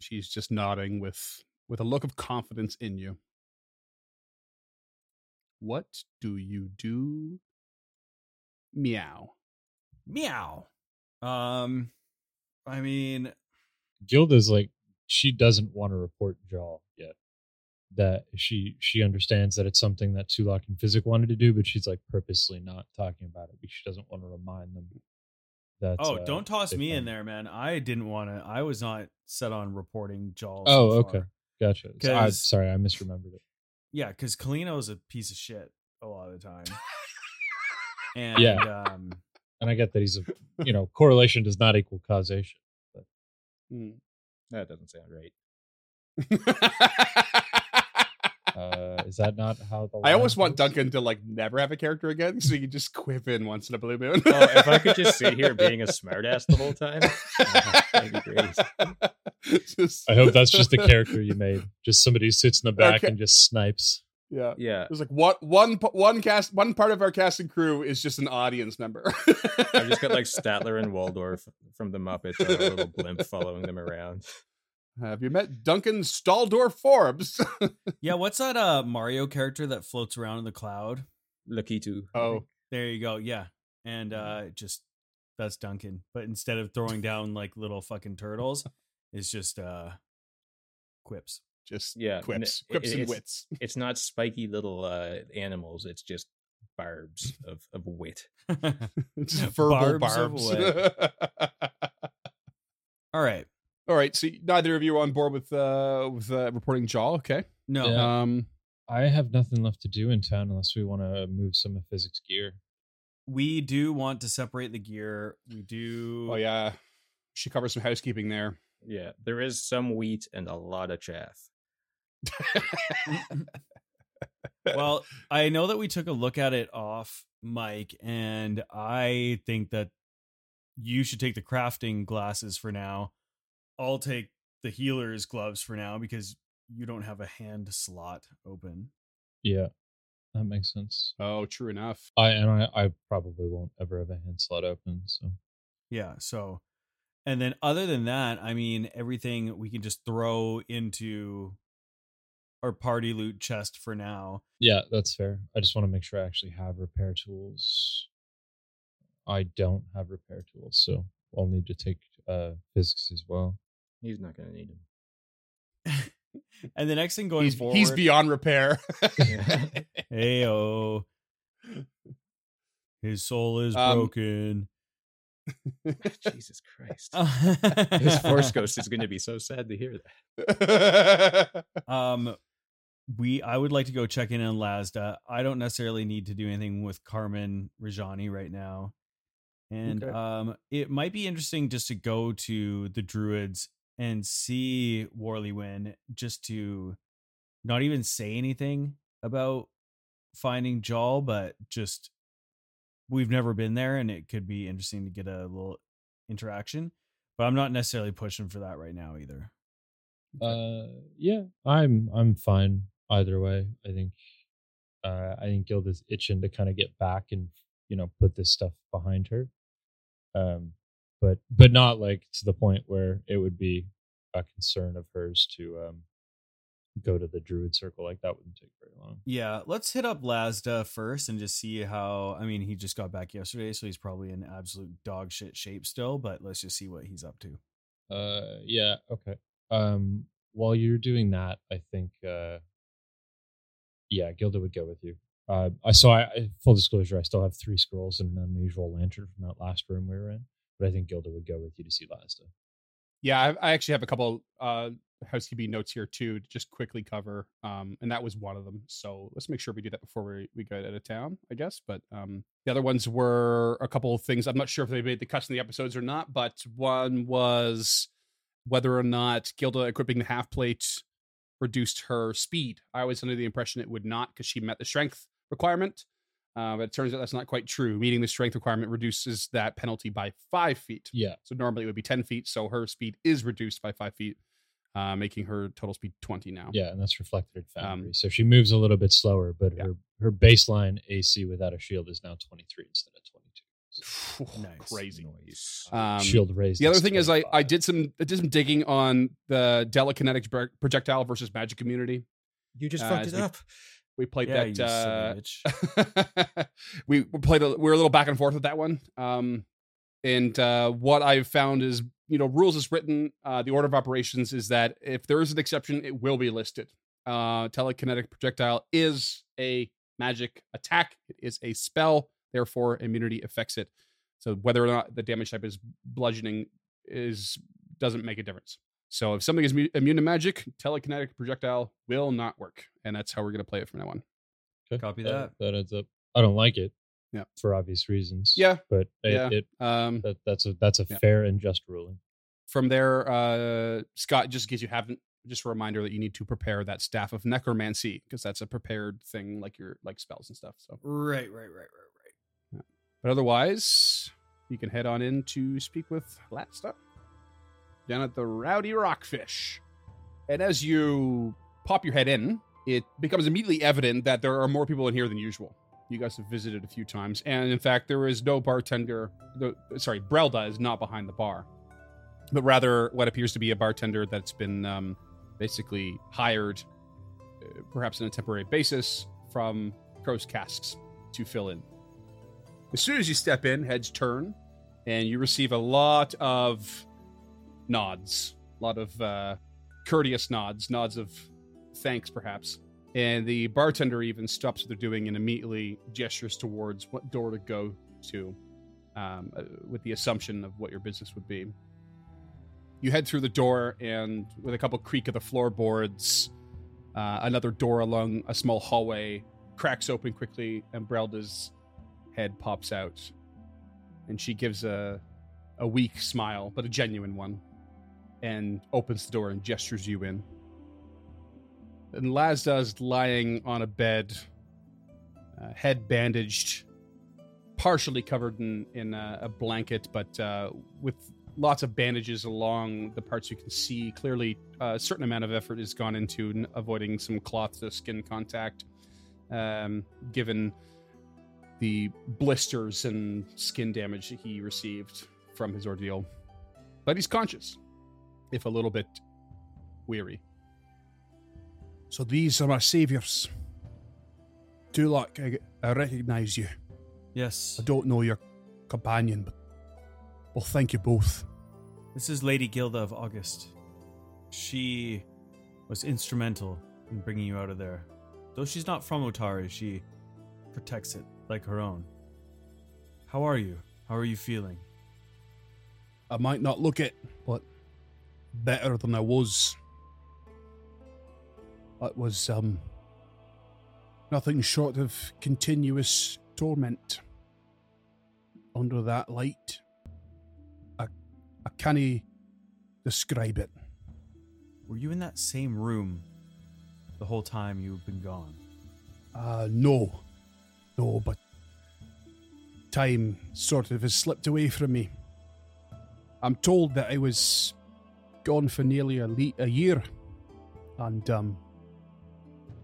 she's just nodding with with a look of confidence in you. What do you do? Meow. Meow. Um, I mean, Gilda's like she doesn't want to report Jaul yet that she she understands that it's something that Tulak and Physic wanted to do, but she's like purposely not talking about it because she doesn't want to remind them that. Oh, uh, don't toss me in there, man. I didn't want to. I was not set on reporting Jaws. Oh, so okay, gotcha. So I, sorry, I misremembered it. Yeah, because Keeleno's a piece of shit a lot of the time. <laughs> and yeah, um, and I get that he's a you know correlation does not equal causation. But. Mm. That doesn't sound right. <laughs> Is that not how the? I almost want Duncan to like never have a character again, so he can just quip in once in a blue moon. oh, if I could just sit here being a <laughs> smartass the whole time, <laughs> that'd be great. Just... I hope that's just the character you made. Just somebody who sits in the back okay. and just snipes. Yeah, yeah. There's like what one one cast one part of our cast and crew is just an audience member. I've just got like <laughs> Statler and Waldorf from the Muppets on a little blimp following them around. Have you met Duncan Staldor Forbes? <laughs> yeah, what's that uh Mario character that floats around in the cloud? Lakitu. Oh, there you go. Yeah. And uh just that's Duncan. But instead of throwing down like little fucking turtles, <laughs> it's just uh quips. Just yeah, quips, it, quips it, and it's, wits. <laughs> It's not spiky little uh animals. It's just barbs of of wit. just verbal barbs. barbs. All right. All right, so neither of you are on board with uh with uh, reporting Jaul, okay? No. Yeah. Um I have nothing left to do in town unless we want to move some of Physic's gear. We do want to separate the gear. We do Oh yeah. She covers some housekeeping there. Yeah, there is some wheat and a lot of chaff. <laughs> well, I know that we took a look at it off Mike, and I think that you should take the crafting glasses for now I'll take the healer's gloves for now because you don't have a hand slot open. Yeah, that makes sense. Oh, true enough. I and I, I probably won't ever have a hand slot open. So yeah, so and then other than that, I mean, everything we can just throw into our party loot chest for now. Yeah, that's fair. I just want to make sure I actually have repair tools. I don't have repair tools, so I'll need to take uh physics as well. He's not going to need him. <laughs> and the next thing going he's, forward, he's beyond repair. <laughs> <laughs> hey oh, his soul is um, broken. Jesus Christ! His force ghost is going to be so sad to hear that. um, we I would like to go check in on Lasda. I don't necessarily need to do anything with Carman Rajani right now. And okay. um, it might be interesting just to go to the druids and see Worliwynn just to not even say anything about finding Jaul, but just we've never been there and it could be interesting to get a little interaction. But I'm not necessarily pushing for that right now either. Uh yeah, I'm I'm fine either way. I think uh I think Gilda's itching to kind of get back and you know put this stuff behind her. Um but but not like to the point where it would be a concern of hers to um go to the druid circle. Like that wouldn't take very long. Yeah, let's hit up Lasda first and just see how. I mean, he just got back yesterday, so he's probably in absolute dog shit shape still. But let's just see what he's up to. Uh, yeah, okay. Um, while you're doing that, I think, uh, yeah, Gilda would go with you. Uh, I saw. I, full disclosure, I still have three scrolls and an unusual lantern from that last room we were in. But I think Gilda would go with you to see Lasda. Yeah, I, I actually have a couple uh, housekeeping notes here too to just quickly cover, um, and that was one of them. So let's make sure we do that before we, we get out of town, I guess. But um, the other ones were a couple of things. I'm not sure if they made the cuts in the episodes or not, but one was whether or not Gilda equipping the half plate reduced her speed. I was under the impression it would not because she met the strength requirement. Uh, but it turns out that's not quite true. Meeting the strength requirement reduces that penalty by five feet. Yeah. So normally it would be 10 feet. So her speed is reduced by five feet, uh, making her total speed 20 now. Yeah, and that's reflected in Foundry. Um, so she moves a little bit slower, but yeah. her, her baseline AC without a shield is now 23 instead of 22. nice. Crazy. Noise. Um, shield raised. The other thing 25. is I, I did some I did some digging on the telekinetic projectile versus magic community. You just uh, fucked it we, up. We played yeah, that. Uh, <laughs> we played. A, we were a little back and forth with that one. Um, and uh, what I've found is, you know, rules is written. Uh, the order of operations is that if there is an exception, it will be listed. Uh, telekinetic projectile is a magic attack. It is a spell. Therefore, immunity affects it. So whether or not the damage type is bludgeoning is doesn't make a difference. So if something is immune to magic, telekinetic projectile will not work, and that's how we're going to play it from now on. Okay. Copy that. That ends up. I don't like it. Yeah. For obvious reasons. Yeah. But it, yeah. it um, that, that's a that's a yeah. fair and just ruling. From there, uh, Scott, just in case you haven't, just a reminder that you need to prepare that staff of necromancy because that's a prepared thing, like your like spells and stuff. So. Right, right, right, right, right. Yeah. But otherwise, you can head on in to speak with Lasda down at the Rowdy Rockfish. And as you pop your head in, it becomes immediately evident that there are more people in here than usual. You guys have visited a few times, and in fact, there is no bartender. The, sorry, Brelda is not behind the bar, but rather what appears to be a bartender that's been um, basically hired, uh, perhaps on a temporary basis, from Crow's Casks to fill in. As soon as you step in, heads turn, and you receive a lot of nods, a lot of uh, courteous nods, nods of thanks, perhaps. And the bartender even stops what they're doing and immediately gestures towards what door to go to, um, uh, with the assumption of what your business would be. You head through the door, and with a couple creak of the floorboards, uh, another door along a small hallway cracks open quickly, and Brelda's head pops out. And she gives a, a weak smile, but a genuine one and opens the door and gestures you in. And Lasda's lying on a bed, uh, head bandaged, partially covered in, in a, a blanket, but uh, with lots of bandages along the parts you can see. Clearly, uh, a certain amount of effort has gone into avoiding some cloth to skin contact, um, given the blisters and skin damage that he received from his ordeal. But he's conscious if a little bit weary. So these are my saviors. Tulak, I, I recognize you. Yes. I don't know your companion, but well, thank you both. This is Lady Gilda of August. She was instrumental in bringing you out of there. Though she's not from Otari, she protects it like her own. How are you? How are you feeling? I might not look it, but better than I was. It was um nothing short of continuous torment. Under that light, I I can't describe it. Were you in that same room the whole time you've been gone? Uh no. No, but time sort of has slipped away from me. I'm told that I was gone for nearly a, le- a year, and um,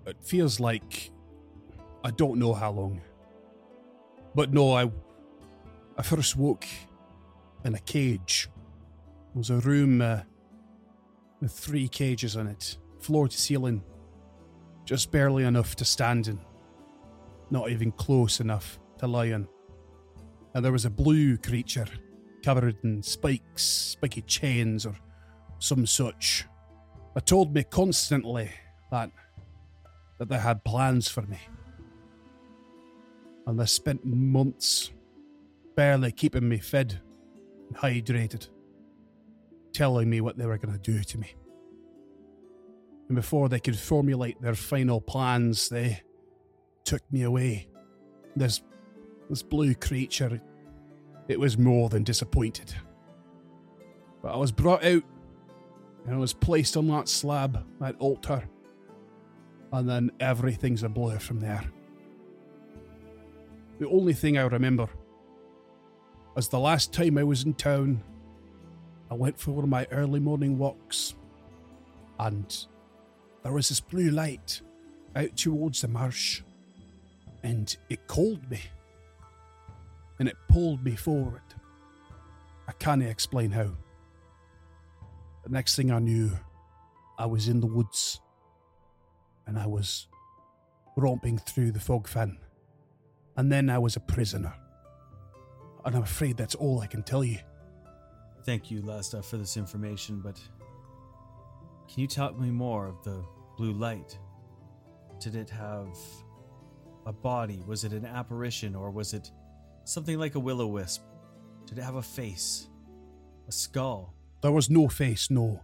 it feels like I don't know how long. But no, I I first woke in a cage. It was a room uh, with three cages in it, floor to ceiling, Just barely enough to stand in. Not even close enough to lie in. And there was a blue creature covered in spikes, spiky chains, or some such. they told me constantly that that they had plans for me. And they spent months barely keeping me fed and hydrated, telling me what they were going to do to me. And before they could formulate their final plans, they took me away. This, this blue creature, it was more than disappointed. But I was brought out and I was placed on that slab, that altar, and then everything's a blur from there. The only thing I remember is the last time I was in town, I went for one of my early morning walks, and there was this blue light out towards the marsh, and it called me, and it pulled me forward. I can't explain how. The next thing I knew, I was in the woods, and I was romping through the Fogfen, and then I was a prisoner. And I'm afraid that's all I can tell you. Thank you, Lasda, for this information, but can you tell me more of the blue light? Did it have a body? Was it an apparition, or was it something like a will o wisp? Did it have a face? A skull? There was no face, no.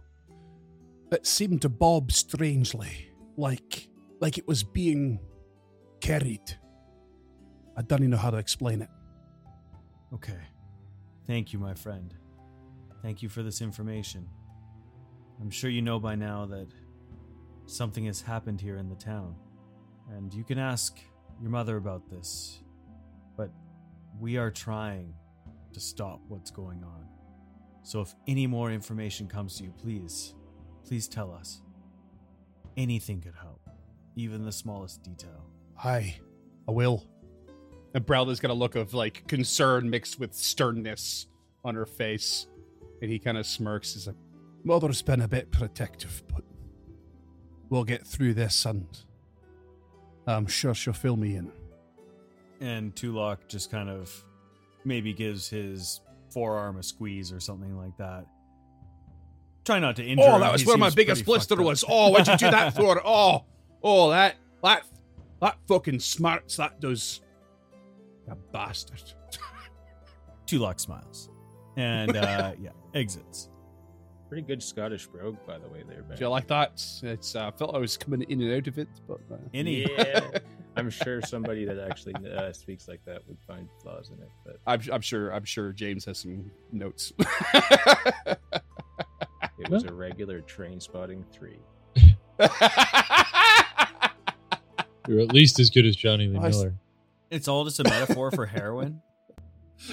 It seemed to bob strangely, like like it was being carried. I don't even know how to explain it. Okay. Thank you, my friend. Thank you for this information. I'm sure you know by now that something has happened here in the town. And you can ask your mother about this. But we are trying to stop what's going on. So if any more information comes to you, please, please tell us. Anything could help, even the smallest detail. Aye, I will. And Brelda's got a look of like concern mixed with sternness on her face. And he kind of smirks as a Mother's been a bit protective, but we'll get through this and I'm sure she'll fill me in. And Tulak just kind of maybe gives his forearm a squeeze or something like that. Try not to injure Oh, him. that was He where my seems biggest blister up. was. Oh, what'd you do that for? Oh, oh, that, that, that fucking smarts, that does. You bastard. <laughs> Tulak smiles. And uh <laughs> yeah, exits. Pretty good Scottish brogue, by the way, there, Ben. Do you like that? It's, uh, I felt I was coming in and out of it, but. Uh, Any Yeah, <laughs> I'm sure somebody that actually uh, speaks like that would find flaws in it. But I'm, I'm sure. I'm sure James has some notes. <laughs> it was a regular train spotting three. You're at least as good as Jonny Lee Miller. It's all just a metaphor for heroin. <laughs>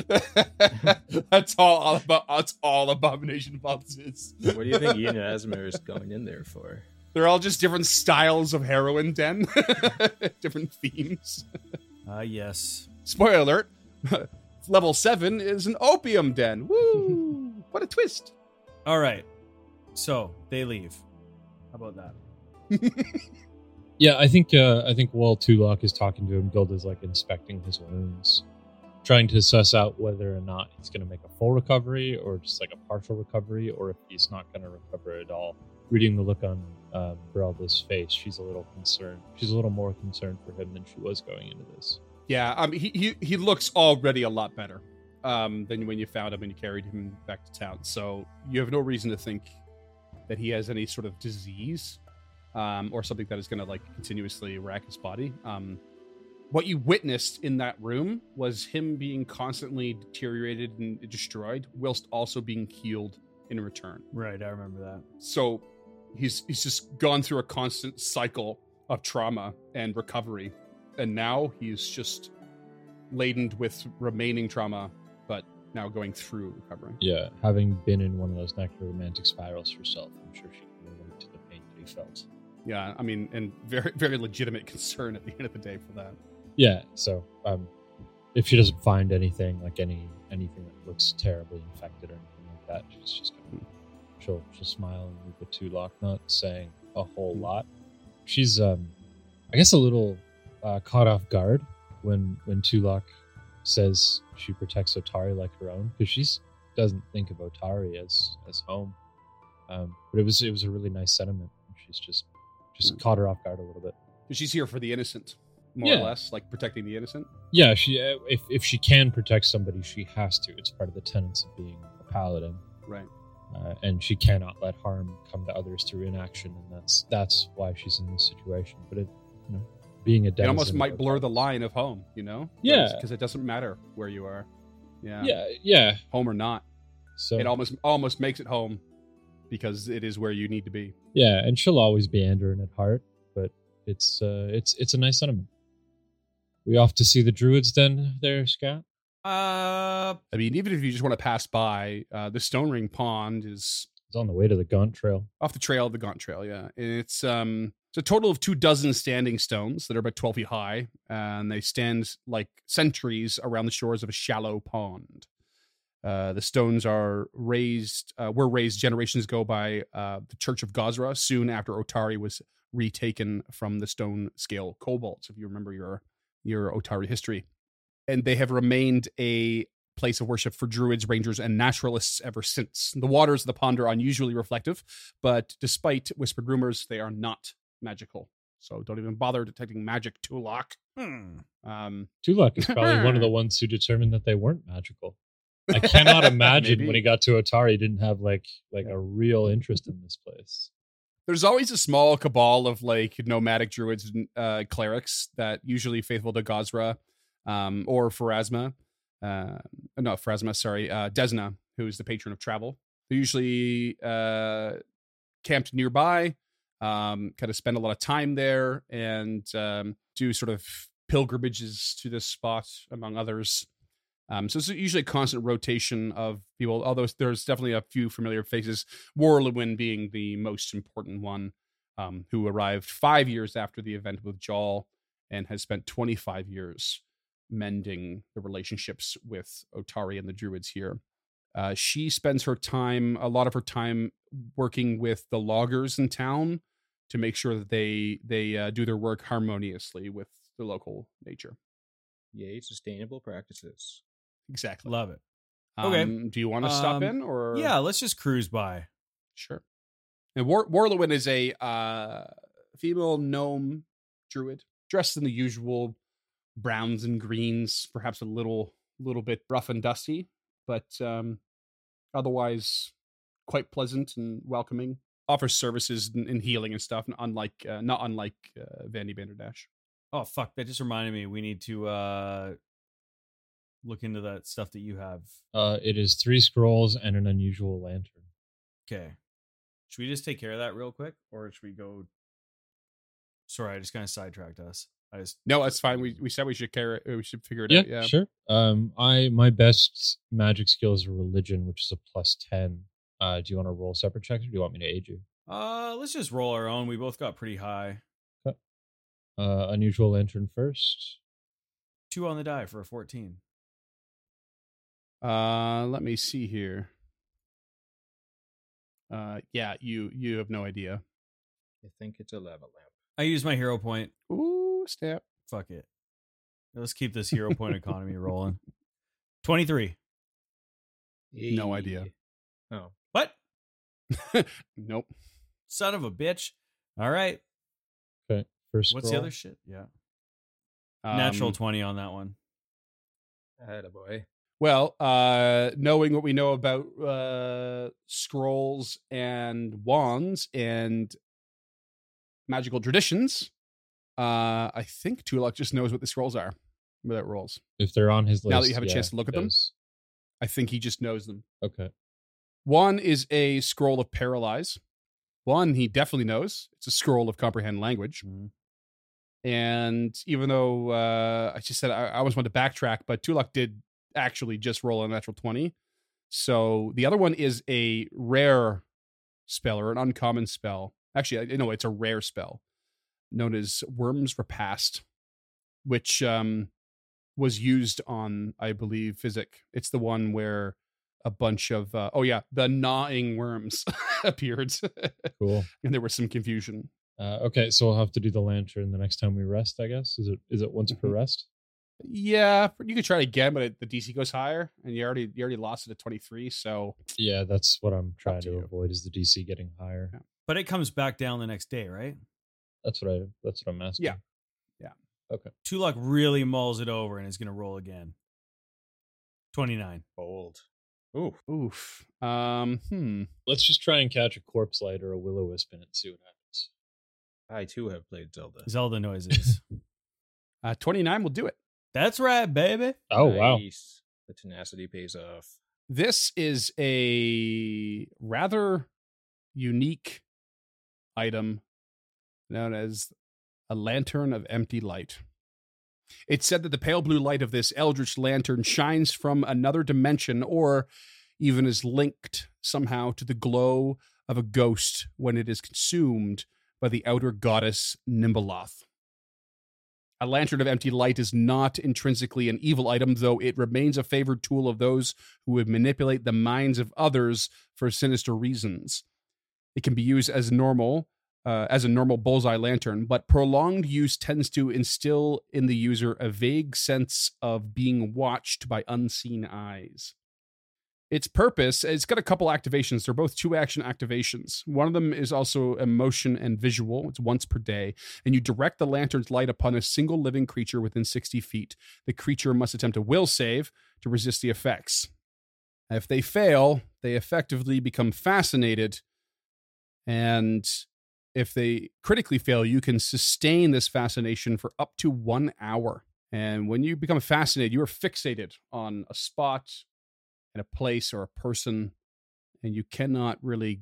<laughs> that's all, all about. That's all Abomination Vaults is. What do you think Yinyasmera is going in there for? They're all just different styles of heroin den, <laughs> different themes. Ah, yes. Spoiler alert: <laughs> level seven is an opium den. Woo! <laughs> what a twist! All right. So they leave. How about that? Yeah, I think uh, I think while Tulak is talking to him, Gilda's like inspecting his wounds, trying to suss out whether or not he's going to make a full recovery or just like a partial recovery, or if he's not going to recover at all. Reading the look on um, Brelda's face, she's a little concerned. She's a little more concerned for him than she was going into this. Yeah, um, he he he looks already a lot better um than when you found him and you carried him back to town. So you have no reason to think that he has any sort of disease um or something that is going to like continuously rack his body. Um, what you witnessed in that room was him being constantly deteriorated and destroyed, whilst also being healed in return. Right, I remember that. So he's he's just gone through a constant cycle of trauma and recovery, and now he's just laden with remaining trauma, but now going through recovering. Yeah, having been in one of those necromantic spirals herself, I'm sure she can relate to the pain that he felt. Yeah, I mean, and very very legitimate concern at the end of the day for that. Yeah, so um, if she doesn't find anything like any anything that looks terribly infected or anything like that, she's just gonna she'll she'll smile and look at Tulak, not saying a whole lot. She's um I guess a little uh, caught off guard when when Tulak says she protects Otari like her own because she doesn't think of Otari as as home. Um, but it was it was a really nice sentiment. She's just just Mm. caught her off guard a little bit. She's here for the innocent, more Yeah. or less, like protecting the innocent. Yeah, she uh, if if she can protect somebody, she has to. It's part of the tenets of being a paladin. Right. Uh, and she cannot let harm come to others through inaction, and that's that's why she's in this situation. But it, you know, being a It almost might blur the line of home, you know? Yeah. Because it doesn't matter where you are. Yeah. Yeah, yeah. Home or not. So It almost almost makes it home because it is where you need to be. yeah, and she'll always be Andoran at heart, but it's uh, it's it's a nice sentiment. We off to see the druids then, there, Scott. Uh, I mean, even if you just want to pass by, uh, the Stone Ring Pond is It's on the way to the Gaunt Trail. off the trail of the Gaunt Trail. Yeah, and it's um it's a total of two dozen standing stones that are about twelve feet high, and they stand like sentries around the shores of a shallow pond. Uh, the stones are raised, uh, were raised generations ago by uh, the Church of Gozreh soon after Otari was retaken from the stone scale kobolds. If you remember your your Otari history, and they have remained a place of worship for druids, rangers, and naturalists ever since. The waters of the pond are unusually reflective, but despite whispered rumors, they are not magical. So don't even bother detecting magic, Tulak. hmm. Um, Tulak is probably one of the <laughs> ones who determined that they weren't magical. <laughs> I cannot imagine when he got to Otari, he didn't have like like Yeah. a real interest in this place. there's always a small cabal of like nomadic druids and uh, clerics that usually faithful to Gozreh um, or Pharasma. Uh, no, Pharasma, sorry, uh, Desna, who is the patron of travel. They usually uh, camped nearby, um, kind of spend a lot of time there, and um, do sort of pilgrimages to this spot, among others. Um, so it's usually a constant rotation of people, although there's definitely a few familiar faces. Worliwynn being the most important one, um, who arrived five years after the event with Jaul and has spent 25 years mending the relationships with Otari and the Druids here. Uh, she spends her time, a lot of her time, working with the loggers in town to make sure that they they uh, do their work harmoniously with the local nature. Yay, sustainable practices. Exactly. love it. Okay. Um, do you want to stop Um, in or Yeah, let's just cruise by. Sure. And War- Worliwynn is a uh, female gnome druid dressed in the usual browns and greens, perhaps a little little bit rough and dusty, but um, otherwise quite pleasant and welcoming. Offers services in, in healing and stuff, unlike uh, not unlike uh, Vandy Banderdash. Oh fuck! That just reminded me. We need to uh look into that stuff that you have. Uh, it is three scrolls and an unusual lantern. Okay. Should we just take care of that real quick, or should we go? Sorry, I just kind of sidetracked us. I just No, that's fine. We we said we should care. We should figure it Yeah, out. Yeah. sure. Um, I my best magic skill is religion, which is a plus ten. Uh, do you want to roll separate checks, or do you want me to aid you? uh let's just roll our own. We both got pretty high. Uh, unusual lantern first. Two on the die for a fourteen. Uh, let me see here. Uh, yeah, you you have no idea. I think it's a lava lamp. I use my hero point. Ooh, snap. Fuck it. Let's keep this hero point economy rolling. Twenty three. No idea. Oh, What? <laughs> nope. Son of a bitch. All right. Okay, first. What's the other shit? Yeah. Natural Um, 20 on that one. boy. Well, uh, knowing what we know about uh, scrolls and wands and magical traditions, uh, I think Tulak just knows what the scrolls are without rolls. If they're on his list, Now that you have a yeah, chance to look at them? does. I think he just knows them. Okay. One is a scroll of paralyze. One he definitely knows. It's a scroll of comprehend language. Mhm. And even though uh, I just said I, I almost want to backtrack, but Tulak did actually just roll a natural 20. So the other one is a rare spell or an uncommon spell. Actually, know it's a rare spell known as Worm's Repast, which um, was used on, I believe, Physic. It's the one where a bunch of, uh, oh yeah, the gnawing worms <laughs> appeared Cool. <laughs> and there was some confusion. Uh, okay, so we'll have to do the lantern the next time we rest. I guess is it is it once per Mhm. rest? Yeah, you could try it again, but it, the DC goes higher, and you already you already lost it at 23. So Yeah, that's what I'm trying to to avoid is the DC getting higher. Yeah. But it comes back down the next day, right? That's what I that's what I'm asking. Yeah. Yeah. Okay. Tulak really mulls it over and is going to roll again. 29. Bold. Ooh. oof. Um. Hmm. Let's just try and catch a corpse light or a will o wisp in it and see what happens. I too have played Zelda. Zelda noises. <laughs> Uh, 29 will do it. That's right, baby. Oh wow. The tenacity pays off. This is a rather unique item known as a lantern of empty light. It's said that the pale blue light of this eldritch lantern shines from another dimension or even is linked somehow to the glow of a ghost when it is consumed by the outer goddess Nimbaloth. A lantern of empty light is not intrinsically an evil item, though it remains a favored tool of those who would manipulate the minds of others for sinister reasons. It can be used as normal, uh, as a normal bullseye lantern, but prolonged use tends to instill in the user a vague sense of being watched by unseen eyes. Its purpose, it's got a couple activations. They're both two action activations. One of them is also emotion and visual. It's once per day. And you direct the lantern's light upon a single living creature within 60 feet. The creature must attempt a will save to resist the effects. If they fail, they effectively become fascinated. And if they critically fail, you can sustain this fascination for up to one hour. And when you become fascinated, you are fixated on a spot and a place or a person, and you cannot really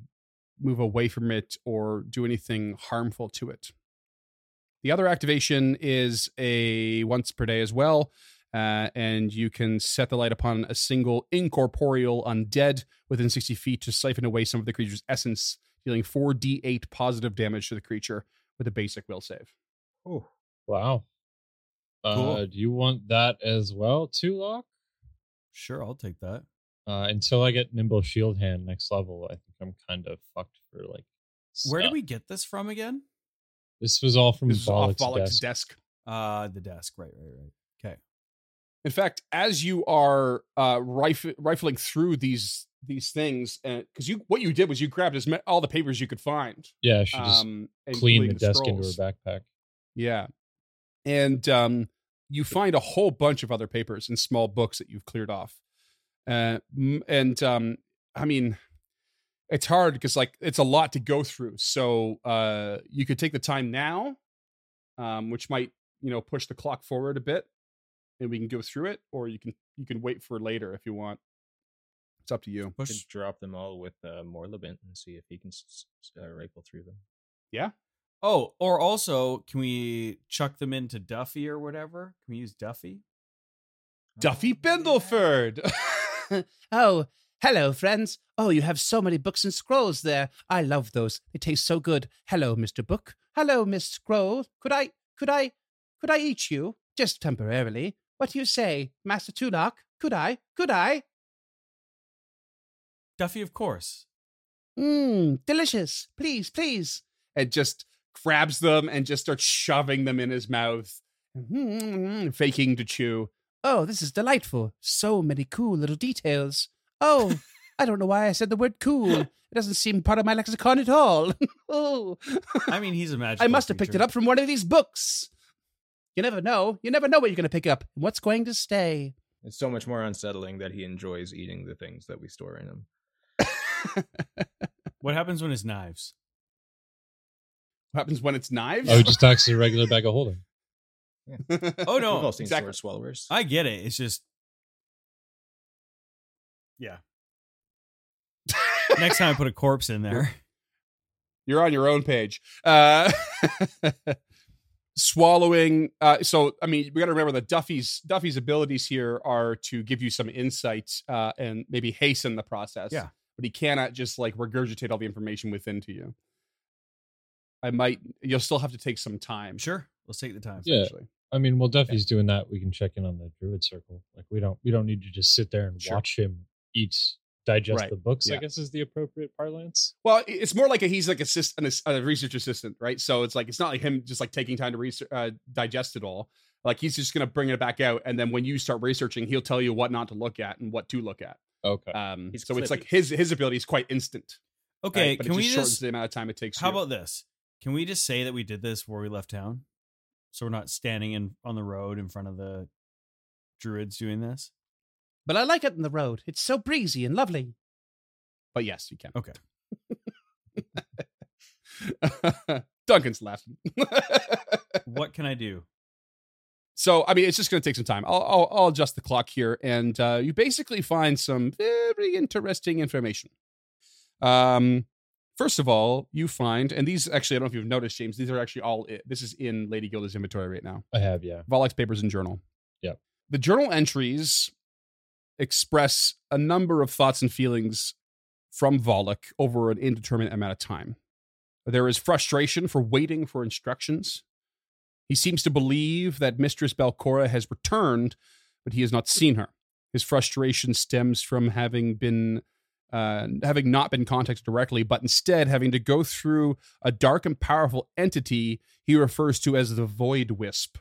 move away from it or do anything harmful to it. The other activation is a once per day as well, uh, and you can set the light upon a single incorporeal undead within 60 feet to siphon away some of the creature's essence, dealing 4d8 positive damage to the creature with a basic will save. Oh, Wow. Cool. Uh, do you want that as well, Tulak? Sure, I'll take that. Uh, until I get Nimble Shield Hand next level, I think I'm kind of fucked for like. Where did we get this from again? This was all from This is off Volluk's Volluk's desk. desk. Uh the desk. Right, right, right. Okay. In fact, as you are uh, rif- rifling through these these things, because you what you did was you grabbed as ma- all the papers you could find, Yeah, she just um, cleaned the including desk into her backpack. Yeah, and um, you find a whole bunch of other papers and small books that you've cleared off, uh, and um, I mean, it's hard because like it's a lot to go through. So uh, you could take the time now, um, which might you know push the clock forward a bit, and we can go through it, or you can you can wait for later if you want. It's up to you. Could Push. drop them all with uh, Morlibint and see if he can s- s- uh, rifle through them. Yeah. Oh, or also, can we chuck them into Duffy or whatever? Can we use Duffy? Duffy Bindleford. <laughs> oh, hello, friends. Oh, you have so many books and scrolls there. I love those. They taste so good. Hello, Mr. Book. Hello, Miss Scroll. Could I, could I, could I eat you? Just temporarily. What do you say, Master Tulak? Could I? Could I? Duffy, of course. Mmm, delicious. Please, please. and just grabs them and just starts shoving them in his mouth, Mm, faking to chew. Oh, this is delightful. So many cool little details. Oh, <laughs> I don't know why I said the word cool. It doesn't seem part of my lexicon at all. <laughs> oh, I mean, he's a magical. I must have picked it up from one of these books. You never know. You never know what you're going to pick up and what's going to stay. It's so much more unsettling that he enjoys eating the things that we store in him. <laughs> What happens when it's knives? What happens when it's knives? Oh, he just talks to a regular bag of holding. <laughs> Oh no, We've all seen exactly. sword swallowers. I get it. It's just, yeah. <laughs> Next time I put a corpse in there. You're on your own page. Uh, swallowing. Uh, so, I mean, we got to remember that Duffy's Duffy's abilities here are to give you some insights uh, and maybe hasten the process. Yeah. But he cannot just like regurgitate all the information within to you. I might. You'll still have to take some time. Sure, let's take the time. Yeah. essentially. I mean, while Duffy's doing that, we can check in on the druid circle. Like we don't we don't need to just sit there and Sure. watch him eat digest Right, the books. I guess is the appropriate parlance. Well, it's more like a, he's like assist, an, a research assistant, right? So it's like it's not like him just like taking time to research, uh, digest it all. Like he's just gonna bring it back out, and then when you start researching, he'll tell you what not to look at and what to look at. Okay. Um, He's so it's like his his ability is quite instant. right? Okay, but can it we just shortens just the amount of time it takes? How you. about this? Can we just say that we did this before we left town? So we're not standing in on the road in front of the druids doing this? But I like it in the road. It's so breezy and lovely. But yes, you can. Okay. <laughs> Duncan's laughing. <laughs> What can I do? So I mean, it's just going to take some time. I'll, I'll, I'll adjust the clock here, and uh, you basically find some very interesting information. Um, first of all, you find, and these actually, I don't know if you've noticed, James. These are actually all. This is in Lady Gilda's inventory right now. I have, yeah. Volluk's papers and journal. Yeah. The journal entries express a number of thoughts and feelings from Volluk over an indeterminate amount of time. There is frustration for waiting for instructions. He seems to believe that Mistress Belcorra has returned, but he has not seen her. His frustration stems from having been uh, having not been contacted directly, but instead having to go through a dark and powerful entity he refers to as the Void Wisp.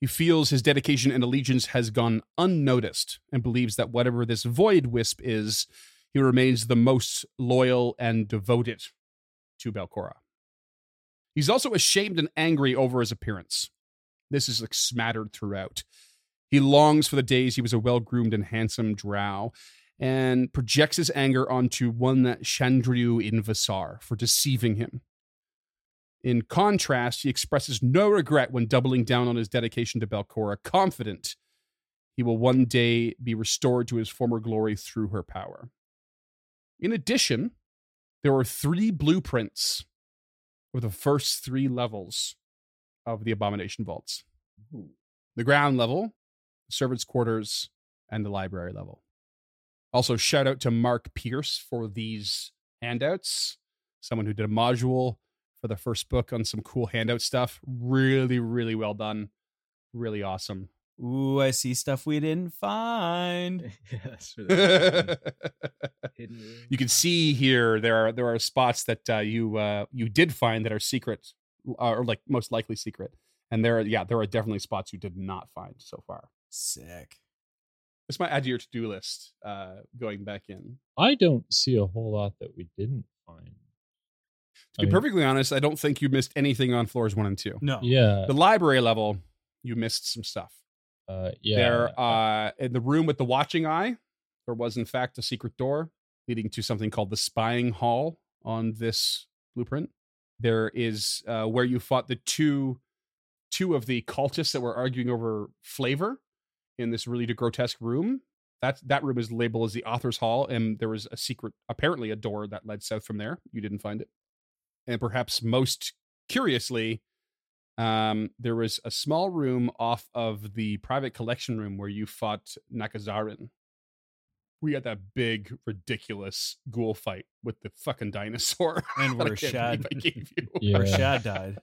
He feels his dedication and allegiance has gone unnoticed and believes that whatever this Void Wisp is, he remains the most loyal and devoted to Belcorra. He's also ashamed and angry over his appearance. This is like smattered throughout. He longs for the days he was a well groomed and handsome drow and projects his anger onto one Chandriu Invisar for deceiving him. In contrast, he expresses no regret when doubling down on his dedication to Belcorra, confident he will one day be restored to his former glory through her power. In addition, there are three blueprints for the first three levels of the Abomination Vaults the ground level, the servants' quarters, and the library level. Also, shout out to Mark Pierce for these handouts. Someone who did a module for the first book on some cool handout stuff. Really, really well done. Really awesome. Ooh, I see stuff we didn't find. <laughs> yeah, that's really <laughs> hidden, you can see here there are there are spots that uh, you uh, you did find that are secret uh, or like most likely secret, and there are yeah there are definitely spots you did not find so far. Sick. This might add to your to do list uh, going back in. I don't see a whole lot that we didn't find. To I be mean- perfectly honest, I don't think you missed anything on floors one and two. No. Yeah. The library level, you missed some stuff. Uh, yeah. There, uh, in the room with the watching eye, there was in fact a secret door leading to something called the spying hall on this blueprint. There is uh, where you fought the two, two of the cultists that were arguing over flavor in this really grotesque room. That that room is labeled as the author's hall, and there was a secret, apparently a door that led south from there. You didn't find it, and perhaps most curiously, um, there was a small room off of the private collection room where you fought Nhakazarin. We had that big, ridiculous ghoul fight with the fucking dinosaur. <laughs> And that I where Shad, I gave you. <laughs> Yeah. where Shad died.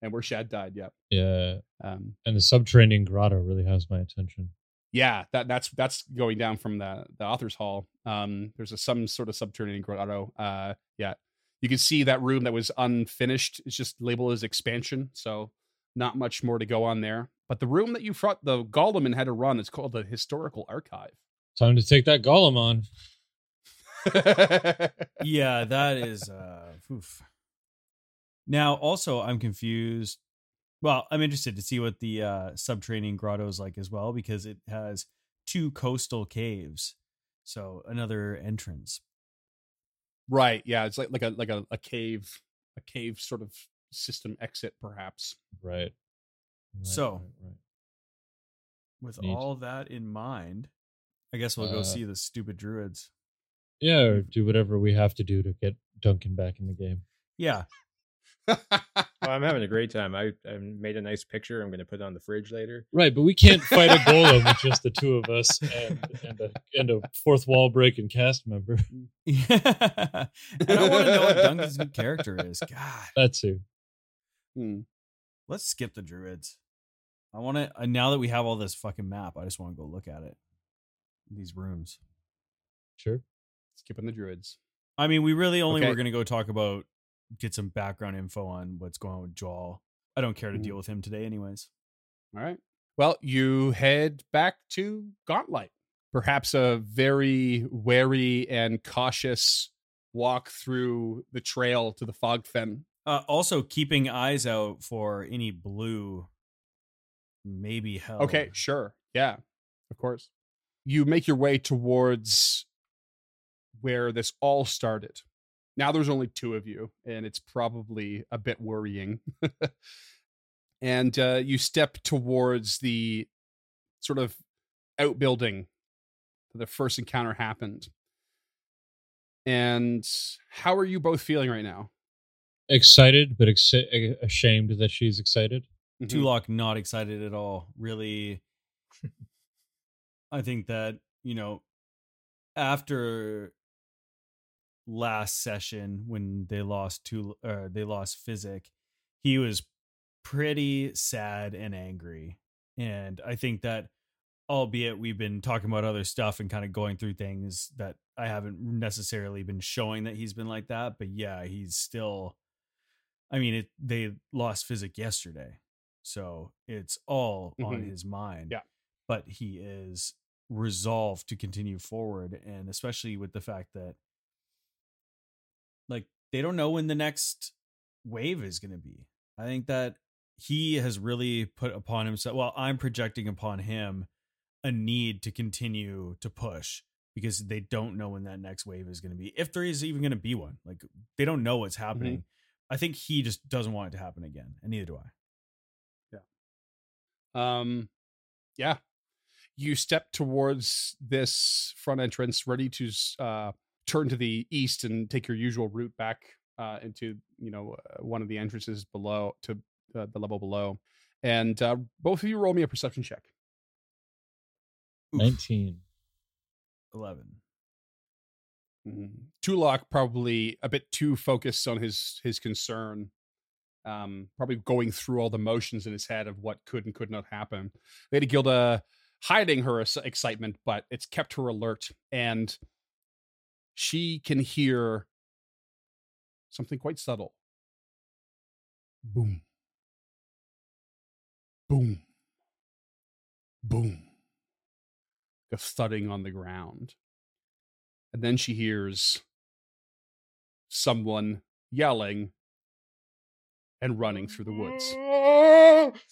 and where Shad died. Yeah. yeah. Um, And the subterranean grotto really has my attention. yeah, that that's that's going down from the the author's hall. Um, there's a some sort of subterranean grotto. Uh, yeah, you can see that room that was unfinished. It's just labeled as expansion, so not much more to go on there. But the room that you fought the golem and had to run is called the historical archive. Time to take that golem on. <laughs> yeah, that is uh oof. Now also I'm confused. Well, I'm interested to see what the uh subterranean grotto is like as well because it has two coastal caves. So another entrance. Right. Yeah, it's like like a like a, a cave, a cave sort of system exit, perhaps. Right. Right, So- right, right. With Neat. all that in mind, I guess we'll go Uh, see the stupid druids. Yeah, or do whatever we have to do to get Duncan back in the game. Yeah. Oh, I'm having a great time. I, I made a nice picture. I'm going to put it on the fridge later. Right, but we can't fight a golem with just the two of us and and a, and a fourth wall breaking cast member. Yeah. <laughs> and I want to know what Duncan's new character is. God. That's who. Hmm. Let's skip the druids. I want to. Uh, now that we have all this fucking map, I just want to go look at it. These rooms. Sure. Skipping the druids. I mean, we really only Okay. were going to go talk about get some background info on what's going on with Jaul. I don't care to Mhm. deal with him today, anyways. All right. Well, you head back to Gauntlight. Perhaps a very wary and cautious walk through the trail to the Fogfen. Uh, also, keeping eyes out for any blue, maybe hell. Okay, sure. Yeah, of course. You make your way towards where this all started. Now there's only two of you, and it's probably a bit worrying. <laughs> and uh, you step towards the sort of outbuilding where the first encounter happened. And how are you both feeling right now? Excited, but ex- ashamed that she's excited. Mhm. Tulak not excited at all. Really, <laughs> I think that you know after last session when they lost to uh, they lost physic, he was pretty sad and angry, and I think that albeit we've been talking about other stuff and kind of going through things that I haven't necessarily been showing that he's been like that, but yeah, he's still. I mean, it. They lost physic yesterday, so it's all on Mhm. his mind. Yeah. but he is resolved to continue forward, and especially with the fact that, like, they don't know when the next wave is going to be. I think that he has really put upon himself. Well, I'm projecting upon him a need to continue to push because they don't know when that next wave is going to be. If there is even going to be one, like they don't know what's happening. I think he just doesn't want it to happen again, and neither do I. Yeah. Um, yeah, you step towards this front entrance, ready to uh, turn to the east and take your usual route back uh, into you know uh, one of the entrances below to uh, the level below. And uh, both of you roll me a perception check. Oof. 19. Eleven. Mm. Tulak probably a bit too focused on his his concern, um, probably going through all the motions in his head of what could and could not happen. Lady Gilda hiding her excitement, but it's kept her alert, and she can hear something quite subtle. Boom. Boom. Boom. The thudding on the ground. And then she hears someone yelling and running through the woods. <laughs>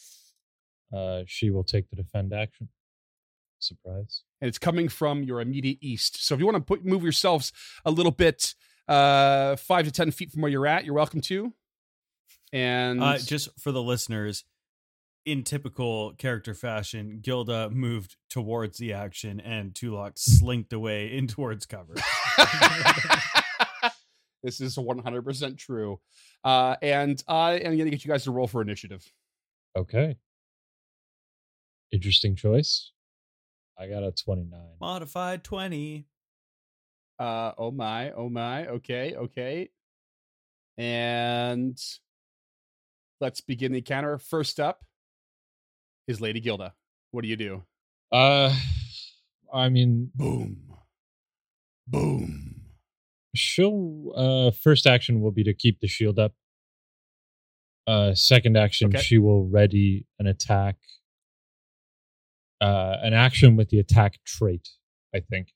Uh, she will take the defend action. Surprise. And it's coming from your immediate east. So if you want to put, move yourselves a little bit, uh, five to 10 feet from where you're at, you're welcome to. And Uh, just for the listeners, in typical character fashion, Gilda moved towards the action, and Tulak slinked away in towards cover. <laughs> this is 100% true. Uh, and I am going to get you guys to roll for initiative. Okay. Interesting choice. I got a 29. Modified twenty. Uh, oh my, oh my. Okay, okay. And let's begin the encounter. First up is Lady Gilda. What do you do? Uh, I mean, Boom. Boom. she'll uh first action will be to keep the shield up uh second action Okay. she will ready an attack uh an action with the attack trait i think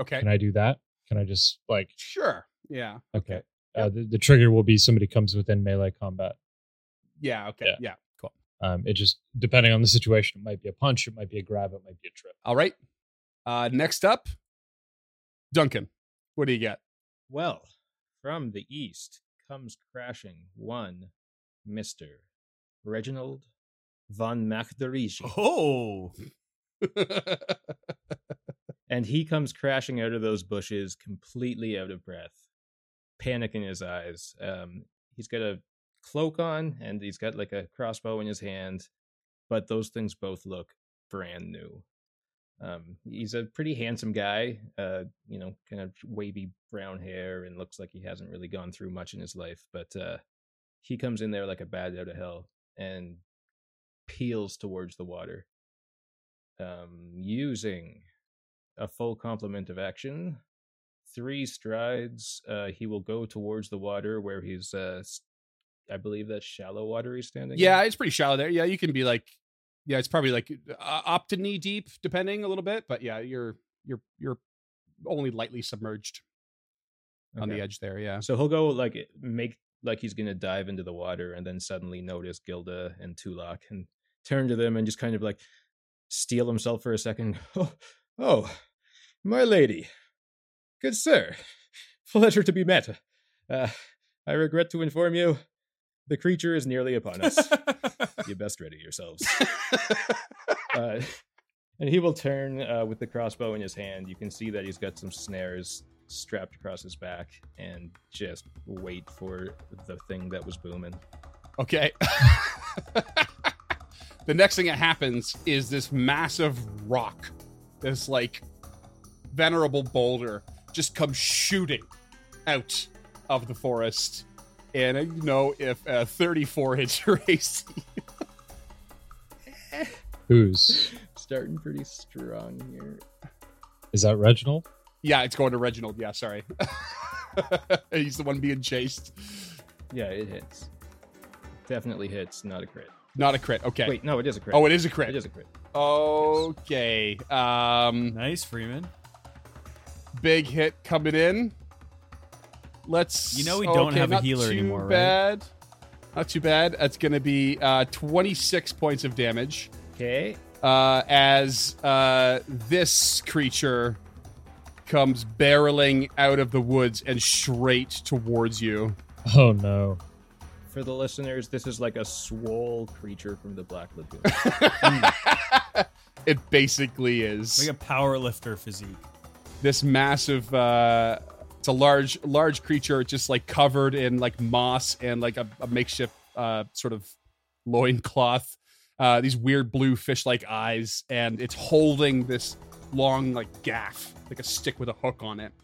Okay. can i do that can i just like Sure. Yeah. okay uh the, the trigger will be somebody comes within melee combat Yeah. Okay. Yeah. yeah. Cool. um it just depending on the situation it might be a punch it might be a grab it might be a trip All right. Uh, next up, Duncan. What do you get? Well, from the east comes crashing one Mr. Reginald von Macderigi. Oh, <laughs> And he comes crashing out of those bushes completely out of breath, panic in his eyes. Um, he's got a cloak on and he's got like a crossbow in his hand, but those things both look brand new. Um, he's a pretty handsome guy, uh, you know, kind of wavy brown hair and looks like he hasn't really gone through much in his life, but uh, he comes in there like a bad out of hell and peels towards the water. Um, using a full complement of action. three strides, uh, he will go towards the water where he's, uh, I believe that's shallow water he's standing. Yeah, in. it's pretty shallow there. Yeah, you can be like, yeah, it's probably like uh, up to knee deep, depending a little bit. But yeah, you're you're you're only lightly submerged on the edge there. Yeah. So he'll go like make like he's gonna dive into the water, and then suddenly notice Gilda and Tulak, and turn to them and just kind of like steel himself for a second. Oh, <laughs> oh, my lady, good sir, <laughs> pleasure to be met. Uh, I regret to inform you, the creature is nearly upon us. you <laughs> best ready yourselves. uh, and he will turn uh, with the crossbow in his hand. You can see that he's got some snares strapped across his back, and just wait for the thing that was booming. Okay. The next thing that happens is this massive rock, this like venerable boulder, just comes shooting out of the forest. And uh, you know, if uh, 34 hits your <laughs> AC, Who's Starting pretty strong here. is that? Reginald? yeah, it's going to Reginald. Yeah, sorry. <laughs> He's the one being chased. Yeah, it hits. Definitely hits, not a crit. Not a crit. Okay. Wait, no, it is a crit. Oh, it is a crit. It is a crit. Okay. Um, nice, Freeman. big hit coming in. Let's. You know we don't okay, have a not healer too anymore, right? Not too bad. Not too bad. That's going to be uh, 26 points of damage Okay. uh, as uh, this creature comes barreling out of the woods and straight towards you. Oh no. For the listeners, this is like a swole creature from the Black Lagoon. <laughs> it basically is. Like a power lifter physique. this massive uh it's a large large creature just like covered in like moss and like a, a makeshift uh sort of loincloth uh these weird blue fish like eyes and it's holding this long like gaff like a stick with a hook on it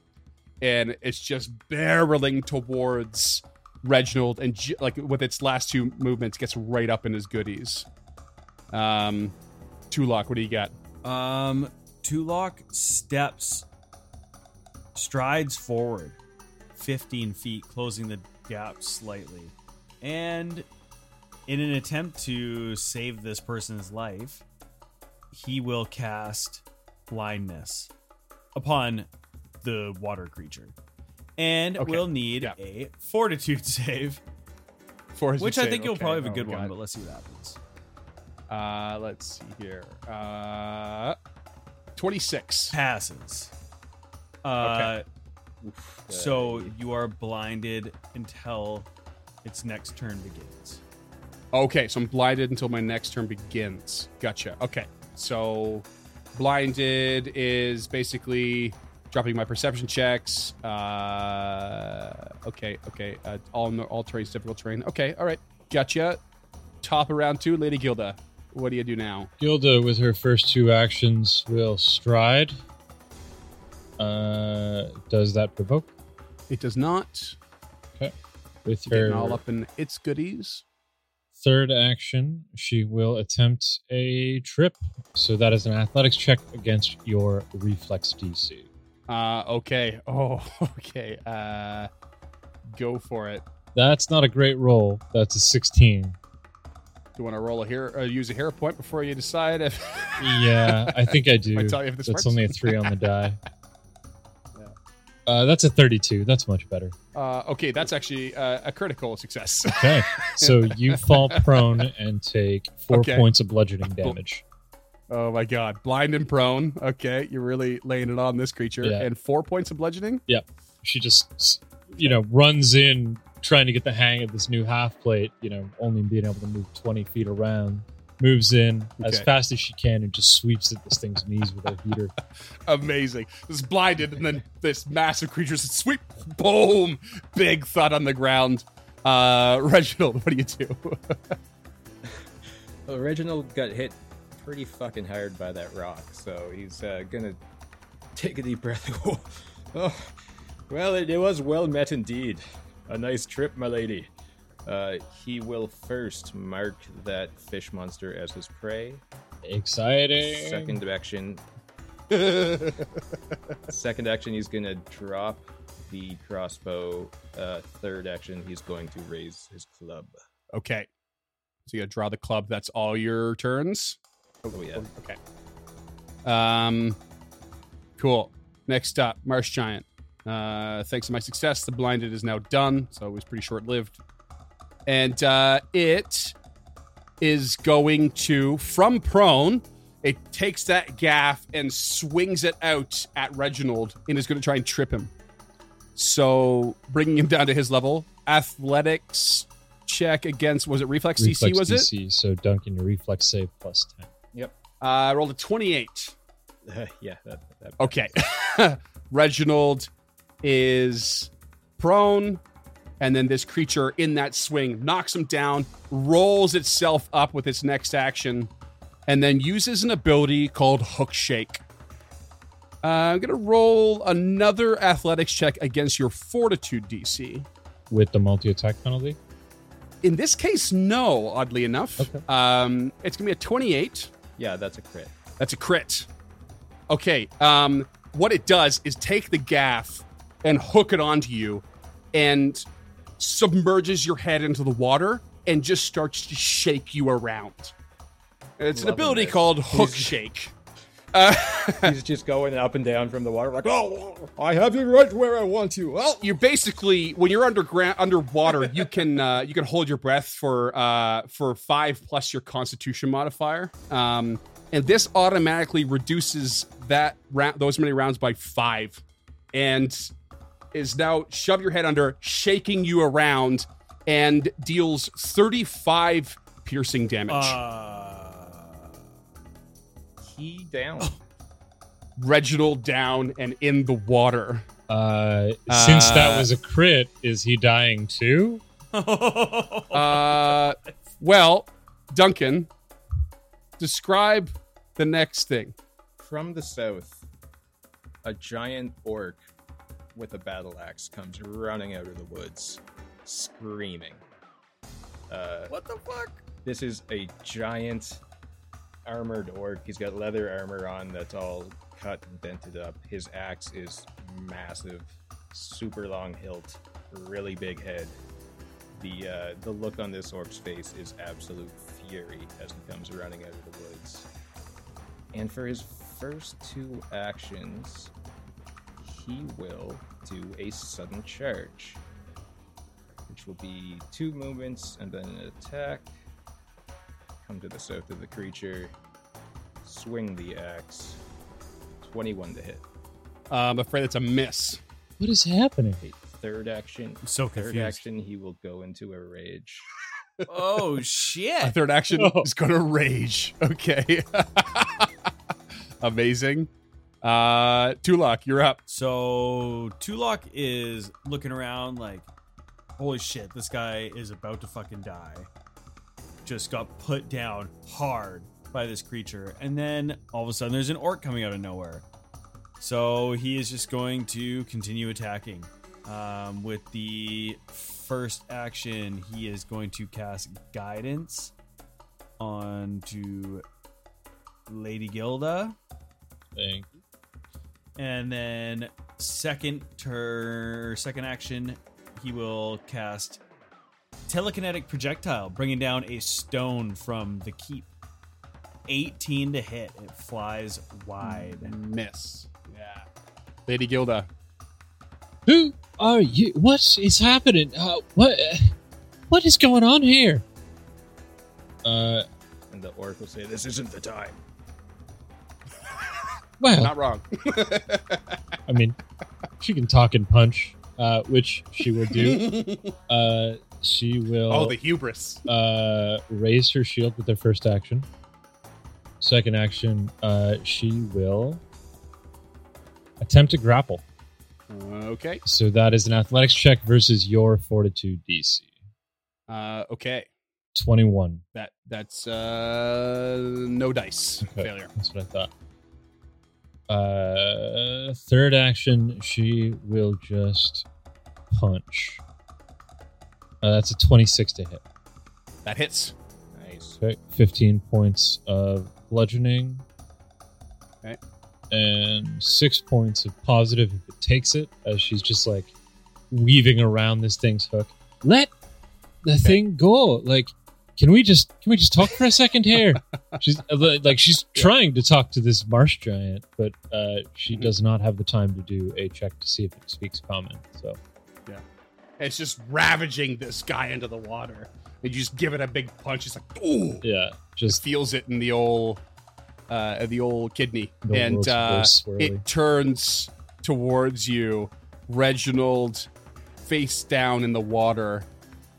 and it's just barreling towards reginald and like with its last two movements gets right up in his goodies um Tulak, what do you got Um, Tulak steps, strides forward 15 feet, closing the gap slightly. And in an attempt to save this person's life, he will cast blindness upon the water creature. And Okay, will need yeah. a fortitude save, For his which I save, think you'll okay. probably have a Oh, good God. one, but let's see what happens. Uh, let's see here. Uh, 26. Passes. Uh, Oof, So you are blinded until its next turn begins. Okay, so I'm blinded until my next turn begins. Gotcha. Okay, so blinded is basically dropping my perception checks. Uh, okay, okay. Uh, all all terrain's difficult terrain. Okay, all right. Gotcha. Top of round two, Lady Gilda. What do you do now? Gilda, with her first two actions, will stride. Uh, does that provoke? It does not. Okay. With Getting her all up in its goodies. third action, she will attempt a trip. So that is an athletics check against your reflex DC. Uh, okay. <laughs> Oh, okay. Uh, go for it. That's not a great roll. That's a 16. Do you want to roll a hero, or use a hero point before you decide if? <laughs> Yeah, I think I do. I tell you if this That's works. only a three on the <laughs> die. Yeah. Uh, that's a 32. That's much better. Uh, okay, that's actually uh, a critical success. Okay. So you fall prone and take four Okay. points of bludgeoning damage. Oh my god, blind and prone. Okay, you're really laying it on this creature. Yeah. And four points of bludgeoning. Yeah. She just, you know, runs in trying to get the hang of this new half plate, you know, only being able to move 20 feet around. Moves in as fast as she can and just sweeps at this thing's knees with her heater. <laughs> Amazing. This blinded, and then this massive creature says, "Sweep, boom!" Big thud on the ground. Uh, <laughs> Reginald, what do you do? <laughs> Well, Reginald got hit pretty fucking hired by that rock, so he's uh, gonna take a deep breath. <laughs> oh, well, it, it was well met indeed. A nice trip, my lady. Uh, he will first mark that fish monster as his prey. Exciting. Second action, <laughs> Second action, he's gonna drop the crossbow. Uh, third action, he's going to raise his club. okay. So you gotta draw the club. That's all your turns. Oh yeah. Okay. Um, cool. Next up, Marsh Giant. Uh, thanks to my success, the blinded is now done, so it was pretty short lived. And uh, it is going to, from prone, it takes that gaff and swings it out at Reginald and is going to try and trip him. So bringing him down to his level. Athletics check against, was it reflex, DC? Reflex Was it? So Duncan, your reflex save plus ten. Uh, I rolled a 28. <laughs> yeah. That, that Okay. <laughs> Reginald is prone, and then this creature in that swing knocks him down, rolls itself up with its next action, and then uses an ability called Hook Shake. Uh, I'm going to roll another athletics check against your Fortitude DC. with the multi attack penalty. In this case, no, oddly enough. Okay. Um, it's going to be a 28. Yeah, that's a crit. That's a crit. Okay. Um, what it does is take the gaff and hook it onto you and submerges your head into the water and just starts to shake you around. It's an ability this. called hook shake. Uh, <laughs> He's just going up and down from the water, like, oh, I have you right where I want you. Well, you're basically when you're underground underwater, you can uh, you can hold your breath for uh, for five plus your Constitution modifier, um, and this automatically reduces that round those many rounds by five, and is now shove your head under, shaking you around, and deals thirty five piercing damage. Uh, key down. <laughs> Reginald down and in the water. Uh, since Uh, that was a crit, is he dying too? <laughs> Uh, well, Duncan, describe the next thing. From the south, a giant orc with a battle axe comes running out of the woods, screaming. Uh, what the fuck? this is a giant armored orc. He's got leather armor on that's all cut and dented up. His axe is massive, super long hilt, really big head. The uh, the look on this orc's face is absolute fury as he comes running out of the woods. And for his first two actions, he will do a sudden charge, which will be two movements and then an attack come to the south of the creature, swing the axe. 21 to hit. Uh, I'm afraid it's a miss. What is happening? Third action. I'm so Third action, he will go into a rage. Oh <laughs> A shit! third action Oh. is going to rage. <laughs> Okay. <laughs> Amazing. Uh, Tulak, you're up. So Tulok is looking around like, holy shit, this guy is about to fucking die. Just got put down hard by this creature. And then all of a sudden there's an orc coming out of nowhere. So he is just going to continue attacking. Um, with the first action, he is going to cast guidance onto Lady Gilda. Thank And then second turn, second action, he will cast telekinetic projectile, bringing down a stone from the keep. 18 to hit. It flies wide. Miss. Yeah. Lady Gilda. Who are you? What is happening? Uh, what? What is going on here? Uh, And the orc will say, This isn't the time. <laughs> well, Not wrong. <laughs> I mean, she can talk and punch, uh, which she will do. <laughs> Uh, she will oh, the hubris. uh, raise her shield with her first action. Second action, uh, she will attempt to grapple. Okay. So that is an athletics check versus your fortitude DC. Uh, okay. 21. That that's uh no dice Okay. failure. That's what I thought. Uh, third action, she will just punch. Uh, that's a 26 to hit. That hits. Nice. Okay, 15 points of bludgeoning. Okay. and six points of positive if it takes it, as she's just like weaving around this thing's hook. Let the thing go. Like, can we just can we just talk for a second here? <laughs> she's uh, like she's trying to talk to this marsh giant, but uh, she Mhm. does not have the time to do a check to see if it speaks common. So It's just ravaging this guy into the water. And you just give it a big punch. It's like, ooh. yeah, Just feels it in the old, uh, the old kidney. The and uh, it turns towards you, Reginald, face down in the water,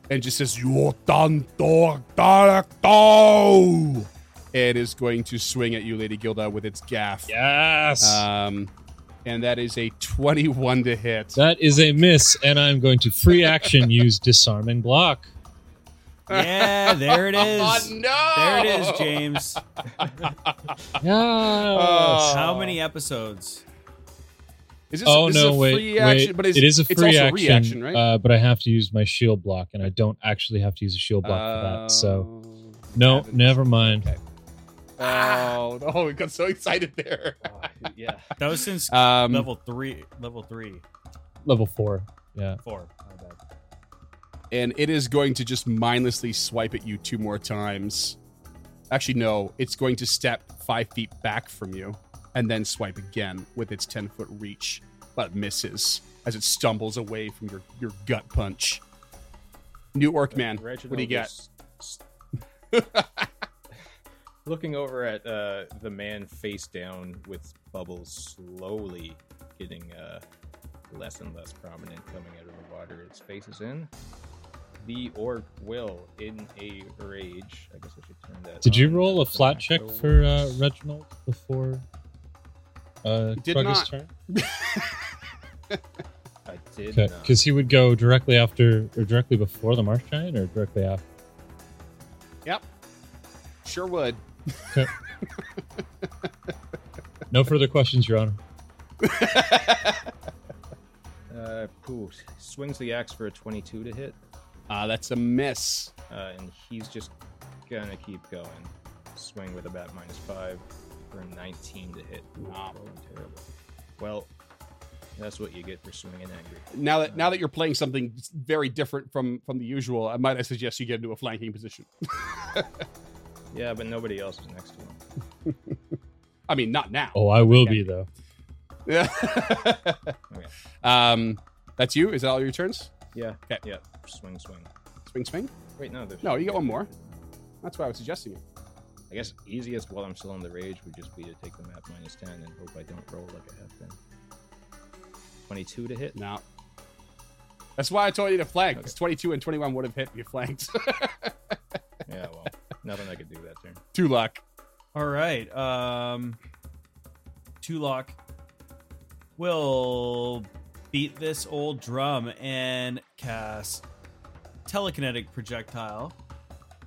and just says, "You're done dog dog, and is going to swing at you, Lady Gilda, with its gaff. yes. Um, and that is a 21 to hit. That is a miss, and I'm going to free action use disarming block. Yeah, there it <laughs> is. Oh, no! There it is, James. <laughs> <laughs> Yes. How many episodes? Is this, oh this is no! a wait, free action, wait. but it's, it is a it's free also action, reaction, right? uh, but I have to use my shield block, and I don't actually have to use a shield block for that. So Oh, no, heavens. never mind. Okay. Oh no! We got so excited there. Oh, yeah. <laughs> That was since Um, level three. Level three, Level four. Yeah. four. My bad. and it is going to just mindlessly swipe at you two more times. Actually, no, it's going to step five feet back from you and then swipe again with its 10 foot reach, but misses as it stumbles away from your, your gut punch. New Orc Man, what do you Reginald got? <laughs> is s- Looking over at uh, the man face down with bubbles slowly getting uh, less and less prominent coming out of the water. Its face is in. The orc will, in a rage, I guess I should turn that. Did you roll a That's the flat check macro for uh. Reginald before uh, Did Krug's not. turn? <laughs> I did Okay, because he would go directly after or directly before the marsh giant, or directly after. Yep. Sure would. No further questions, Your Honor. <laughs> Uh, pooh, swings the axe for a 22 to hit, Ah, that's a miss. uh, and he's just gonna keep going. Swing with a bat minus five for a 19 to hit. Ooh, Wow. rolling terrible. Well, that's what you get for swinging angry. Now that now that you're playing something very different from from the usual, I might I suggest you get into a flanking position. <laughs> Yeah, but nobody else is next to him. <laughs> I mean, not now. Oh, I will Okay. be though. <laughs> Yeah. Um, that's you. Is that all your turns? Yeah. Okay. Yeah. Swing, swing. Swing, swing. Wait, no. There's No, you get one more. That's why I was suggesting it. I guess easiest while I'm still in the rage would just be to take the map minus 10 and hope I don't roll like I have been. 22 to hit. No. That's why I told you to flank. Okay. Because 22 and 21 would have hit you flanked. <laughs> Yeah, well, nothing I could do that turn. Two luck. All right. Um, Tulak will beat this old drum and cast telekinetic projectile,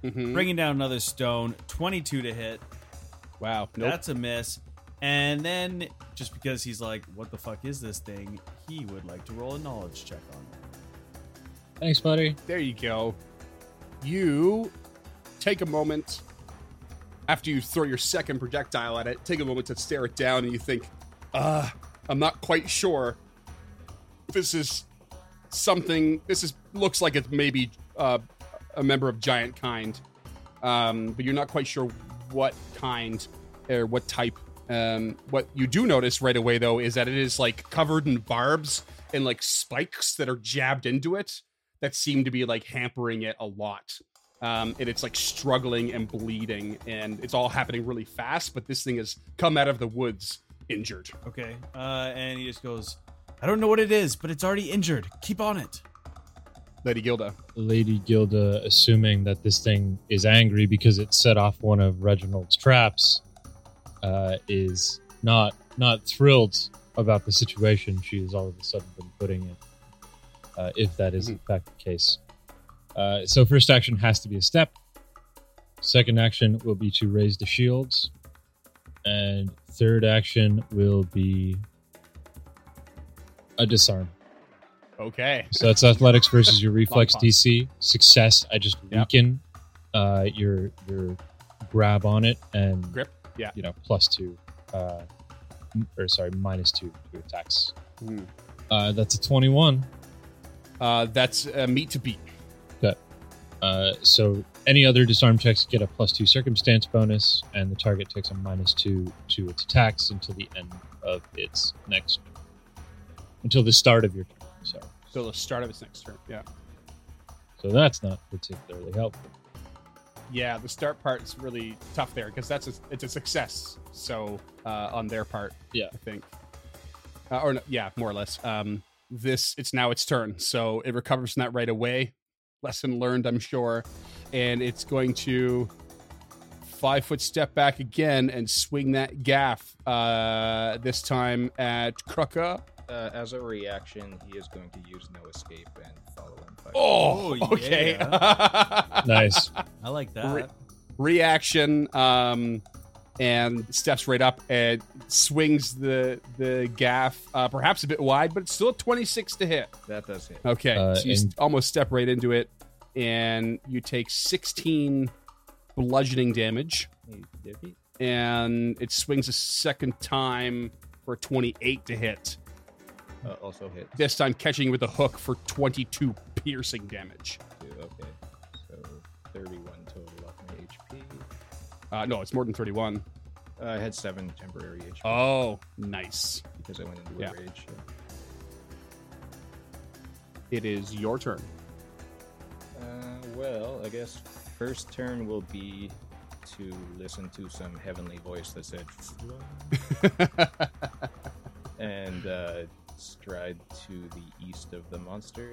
Mhm. bringing down another stone. Twenty-two to hit. Wow. Nope. That's a miss. And then, just because he's like, "What the fuck is this thing?" He would like to roll a knowledge check on it. Thanks, buddy. There you go. You take a moment after you throw your second projectile at it, take a moment to stare it down and you think, uh, I'm not quite sure. This is something this is looks like it's maybe uh, a member of giant kind. Um, but you're not quite sure what kind or what type. Um, what you do notice right away though is that it is like covered in barbs and like spikes that are jabbed into it that seem to be like hampering it a lot. Um, and it's like struggling and bleeding, and it's all happening really fast. But this thing has come out of the woods injured. Okay. Uh, and he just goes, "I don't know what it is, but it's already injured. Keep on it." Lady Gilda. Lady Gilda, assuming that this thing is angry because it set off one of Reginald's traps, uh, is not not thrilled about the situation she has all of a sudden been putting in. Uh, if that is in fact the case, uh, so first action has to be a step. Second action will be to raise the shields, and third action will be a disarm. Okay. So that's athletics versus your <laughs> reflex. DC. Success, I just Yep. weaken uh, your your grab on it and Grip. Yeah. you know plus two uh, or sorry, minus two to attacks. Hmm. Uh, that's a 21. Uh, that's uh, meat to beat. Uh, so any other disarm checks get a plus two circumstance bonus, and the target takes a minus two to its attacks until the end of its next, until the start of your turn. So, So the start of its next turn. Yeah. so that's not particularly helpful. Yeah, the start part is really tough there because that's a, it's a success. So uh, on their part, Yeah. I think, uh, or no, yeah, more or less. Um, this it's now its turn, so it recovers from that right away. Lesson learned, I'm sure, and it's going to five foot step back again and swing that gaff. Uh, this time at Kruka. Uh, as a reaction, he is going to use no escape and follow him. Oh, <laughs> okay. <laughs> Nice. I like that. Re- reaction um and steps right up and swings the the gaff uh, perhaps a bit wide but it's still a 26 to hit That does hit. okay Uh, so you s- and- almost step right into it and you take 16 bludgeoning damage and it swings a second time for 28 to hit Uh, also hit. this time catching with a hook for 22 piercing damage Okay. So 31 total off my HP. uh, no it's more than 31 Uh, I had seven temporary HP oh nice because I went into yeah. a rage. yeah. it is your turn Uh, well, I guess first turn will be to listen to some heavenly voice that said <laughs> and uh, stride to the east of the monster,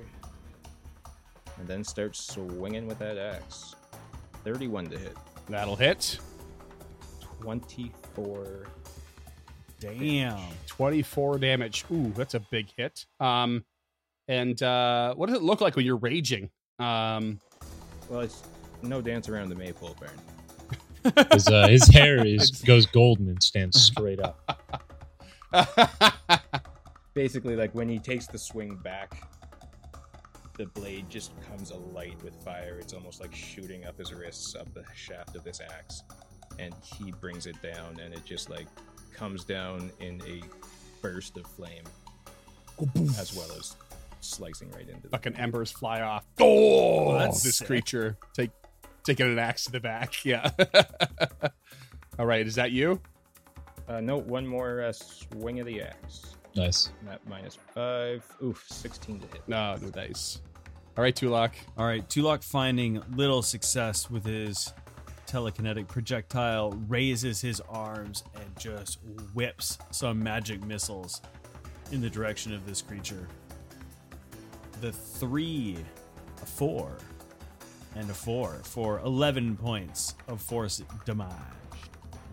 and then start swinging with that axe. Thirty-one to hit. That'll hit. Twenty-four. Damn. 24 damage. Ooh, that's a big hit. Um, and uh, what does it look like when you're raging? Um, Well, it's no dance around the maypole burn. His, uh, his hair is goes golden and stands straight up. <laughs> Basically, like when he takes the swing back, the blade just comes alight with fire. It's almost like shooting up his wrists up the shaft of this axe. And he brings it down, and it just like comes down in a burst of flame, as well as slicing right into the fucking embers fly off. Oh, that's this sick. creature take taking an axe to the back. <laughs> Yeah. All right, is that you? Uh, no, one more uh, swing of the axe. Nice. Map minus five. Oof, 16 to hit. No, no dice. All right, Tulak. All right, Tulak finding little success with his telekinetic projectile raises his arms and just whips some magic missiles in the direction of this creature. The three, a four, and a four for 11 points of force damage.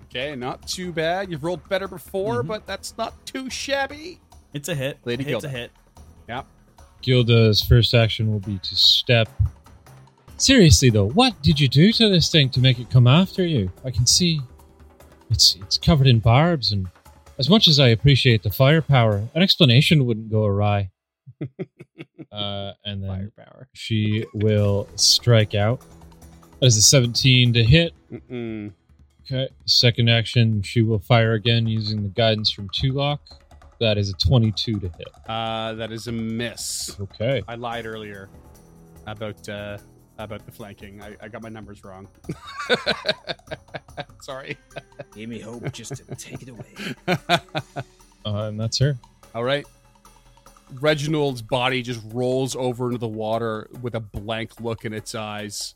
Okay, not too bad. You've rolled better before, Mhm. but that's not too shabby. It's a hit. Lady a hit's a hit. Yeah. Gilda's first action will be to step. Seriously though, what did you do to this thing to make it come after you? I can see it's it's covered in barbs and as much as I appreciate the firepower, an explanation wouldn't go awry. Uh, and then Firepower. she will strike out. That is a 17 to hit. Mm-mm. Okay. Second action, she will fire again using the guidance from Tulak. That is a 22 to hit. Uh, that is a miss. Okay. I lied earlier about uh, about the flanking. I, I got my numbers wrong. <laughs> Sorry. Gave me hope just to take it away. <laughs> Uh, and that's her. All right. Reginald's body just rolls over into the water with a blank look in its eyes.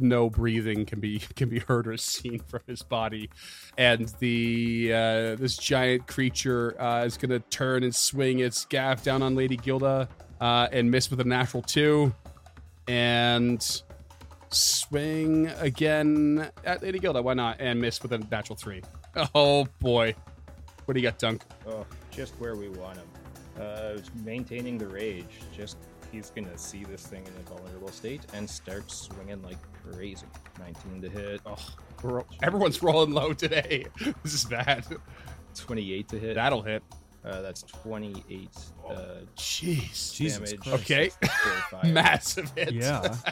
No breathing can be can be heard or seen from his body, and the uh, this giant creature uh, is going to turn and swing its gaff down on Lady Gilda uh, and miss with a natural two, and swing again at Lady Gilda. Why not? And miss with a natural three. Oh boy, what do you got, Dunk? Oh, just where we want him. Uh, maintaining the rage. Just he's gonna see this thing in a vulnerable state and start swinging like crazy. 19 to hit, Oh, we're, everyone's rolling low today. <laughs> This is bad. 28 to hit. That'll hit. Uh, that's 28 uh, Jeez. Jesus damage. Christ. Okay. <laughs> Massive hit. Yeah. <laughs>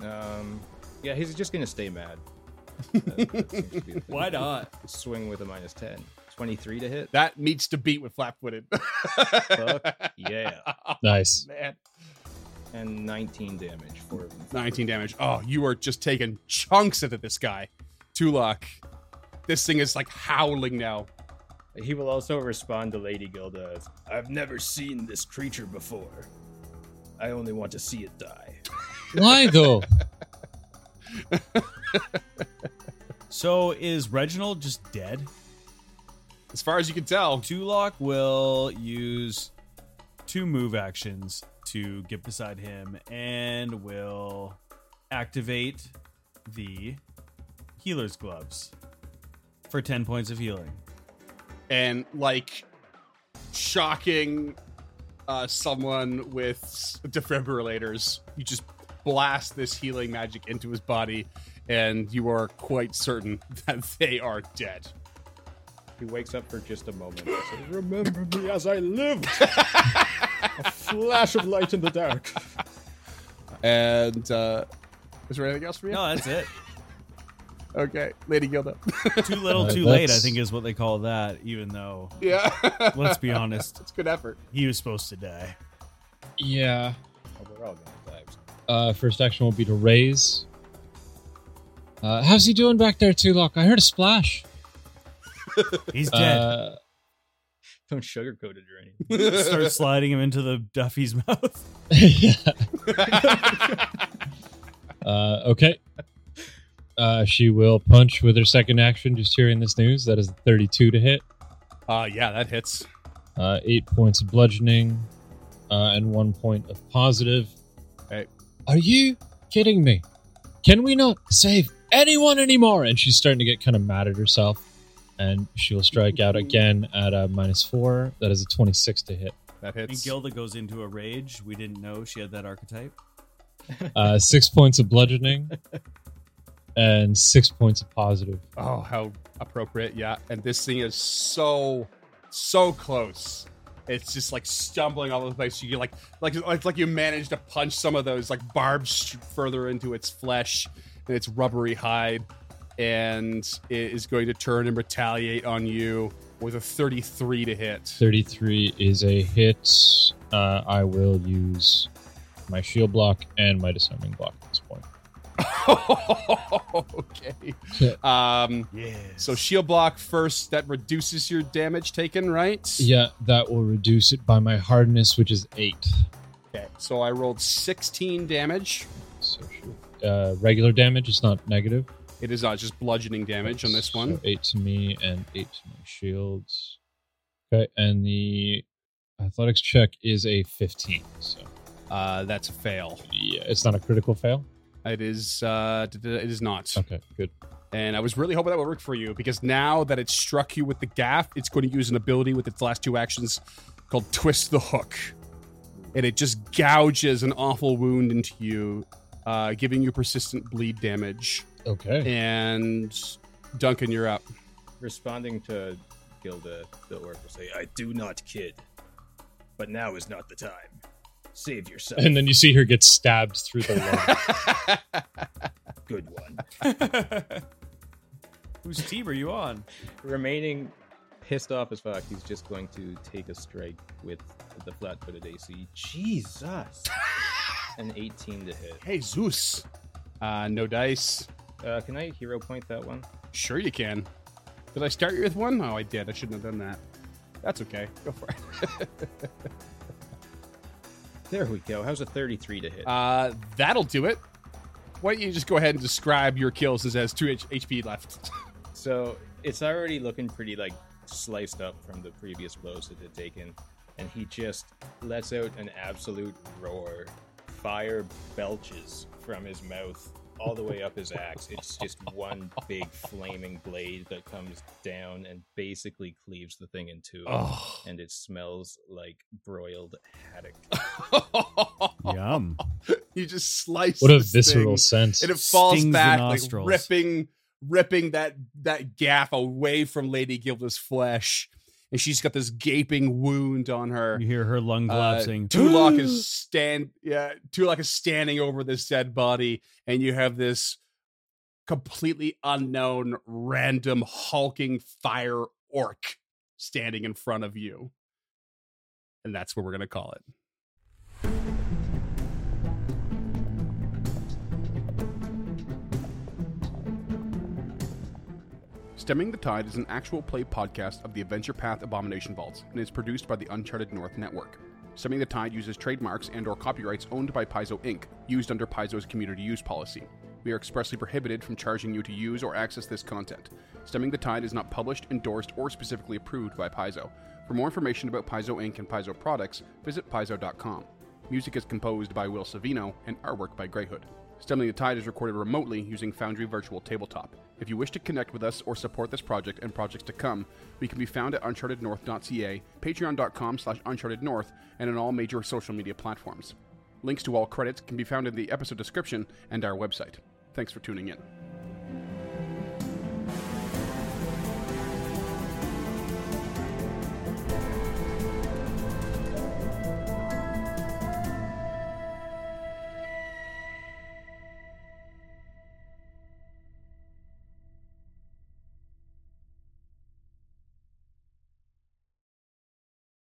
Um, yeah, he's just gonna stay mad. That- that seems to be the thing. Why not? Swing with a minus 10. 23 to hit. That meets to beat with flat footed. <laughs> yeah. <laughs> Nice. Man. And 19 damage for 19 damage. Oh, you are just taking chunks into this guy. Tulak. This thing is like howling now. He will also respond to Lady Gilda as I've never seen this creature before. I only want to see it die. <laughs> Why though? So is Reginald just dead? As far as you can tell. Tulak will use two move actions to get beside him and will activate the healer's gloves for 10 points of healing. And like shocking uh, someone with defibrillators, you just blast this healing magic into his body, and you are quite certain <laughs> that they are dead. He wakes up for just a moment and says, Remember me as I lived! <laughs> a flash of light in the dark. And uh, is there anything else for you? No, that's it. <laughs> Okay, Lady Gilda. Too little, Uh, too late, I that's- think is what they call that, even though, yeah. <laughs> let's be honest, It's good effort. he was supposed to die. Yeah. Oh, we're all gonna die. Uh, first action will be to raise. Uh, how's he doing back there, Tulak? I heard a splash. He's dead. Uh, Don't sugarcoat it or anything. Start <laughs> sliding him into the Duffy's mouth. <laughs> yeah. Uh, okay. Uh, she will punch with her second action. Just hearing this news, that is 32 to hit. Uh, yeah, that hits. Uh, eight points of bludgeoning, uh, and one point of positive. Hey. Are you kidding me? Can we not save anyone anymore? And she's starting to get kind of mad at herself. And she'll strike out again at a minus four. That is a 26 to hit. That hits. And. Gilda goes into a rage. We didn't know she had that archetype. <laughs> Uh, six points of bludgeoning, <laughs> and six points of positive. Oh, how appropriate. Yeah. And this thing is so, so close. It's just like stumbling all over the place. You like, like, like, like you managed to punch some of those like barbs further into its flesh and its rubbery hide, and it is going to turn and retaliate on you with a 33 to hit. 33 is a hit. Uh, I will use my shield block and my disarming block at this point. <laughs> okay. <laughs> Um, Yes. so shield block first. That reduces your damage taken, right? Yeah, that will reduce it by my hardness, which is eight. Okay. So I rolled 16 damage. So uh, regular damage is not negative. It is not just bludgeoning damage on this one. So eight to me and eight to my shields. Okay, and the athletics check is a 15. So Uh, that's a fail. yeah, it's not a critical fail. It is. Uh, it is not. Okay, good. And I was really hoping that would work for you because now that it struck you with the gaff, it's going to use an ability with its last two actions called Twist the Hook, and it just gouges an awful wound into you, uh, giving you persistent bleed damage. Okay. And Duncan, you're up. Responding to Gilda, the orc will say, I do not kid. But now is not the time. Save yourself. And then you see her get stabbed through the leg. <laughs> Good one. <laughs> Whose team are you on? Remaining pissed off as fuck, he's just going to take a strike with the flat footed AC. Jesus! <laughs> An 18 to hit. hey, Zeus. Uh, no dice. Uh, can I hero point that one? Sure, you can. Did I start you with one? Oh, I did. I shouldn't have done that. That's okay. Go for it. <laughs> There we go. How's a 33 to hit? Uh, that'll do it. Why don't you just go ahead and describe your kills as has two H- HP left? <laughs> So it's already looking pretty like sliced up from the previous blows it had taken, and he just lets out an absolute roar. Fire belches from his mouth all the way up his axe. It's just one big flaming blade that comes down and basically cleaves the thing in two. oh. And it smells like broiled haddock. <laughs> Yum. you just slice What a this visceral thing, sense. and it falls Stings back like nostrils. ripping ripping that that gaff away from Lady Gilda's flesh. And she's got this gaping wound on her. You hear her lung Uh, collapsing. Tulak is <gasps> stand yeah, Tulak is standing over this dead body, and you have this completely unknown, random hulking fire orc standing in front of you. And that's what we're going to call it. Stemming the Tide is an actual play podcast of the Adventure Path Abomination Vaults and is produced by the Uncharted North Network. Stemming the Tide uses trademarks and or copyrights owned by Paizo Inc., used under Paizo's community use policy. We are expressly prohibited from charging you to use or access this content. Stemming the Tide is not published, endorsed, or specifically approved by Paizo. For more information about Paizo Inc. and Paizo products, visit paizo.com. Music is composed by Will Savino and artwork by Greyhood. Stemming the Tide is recorded remotely using Foundry Virtual Tabletop. If you wish to connect with us or support this project and projects to come, we can be found at unchartednorth.ca, patreon.com slash unchartednorth, and on all major social media platforms. Links to all credits can be found in the episode description and our website. Thanks for tuning in.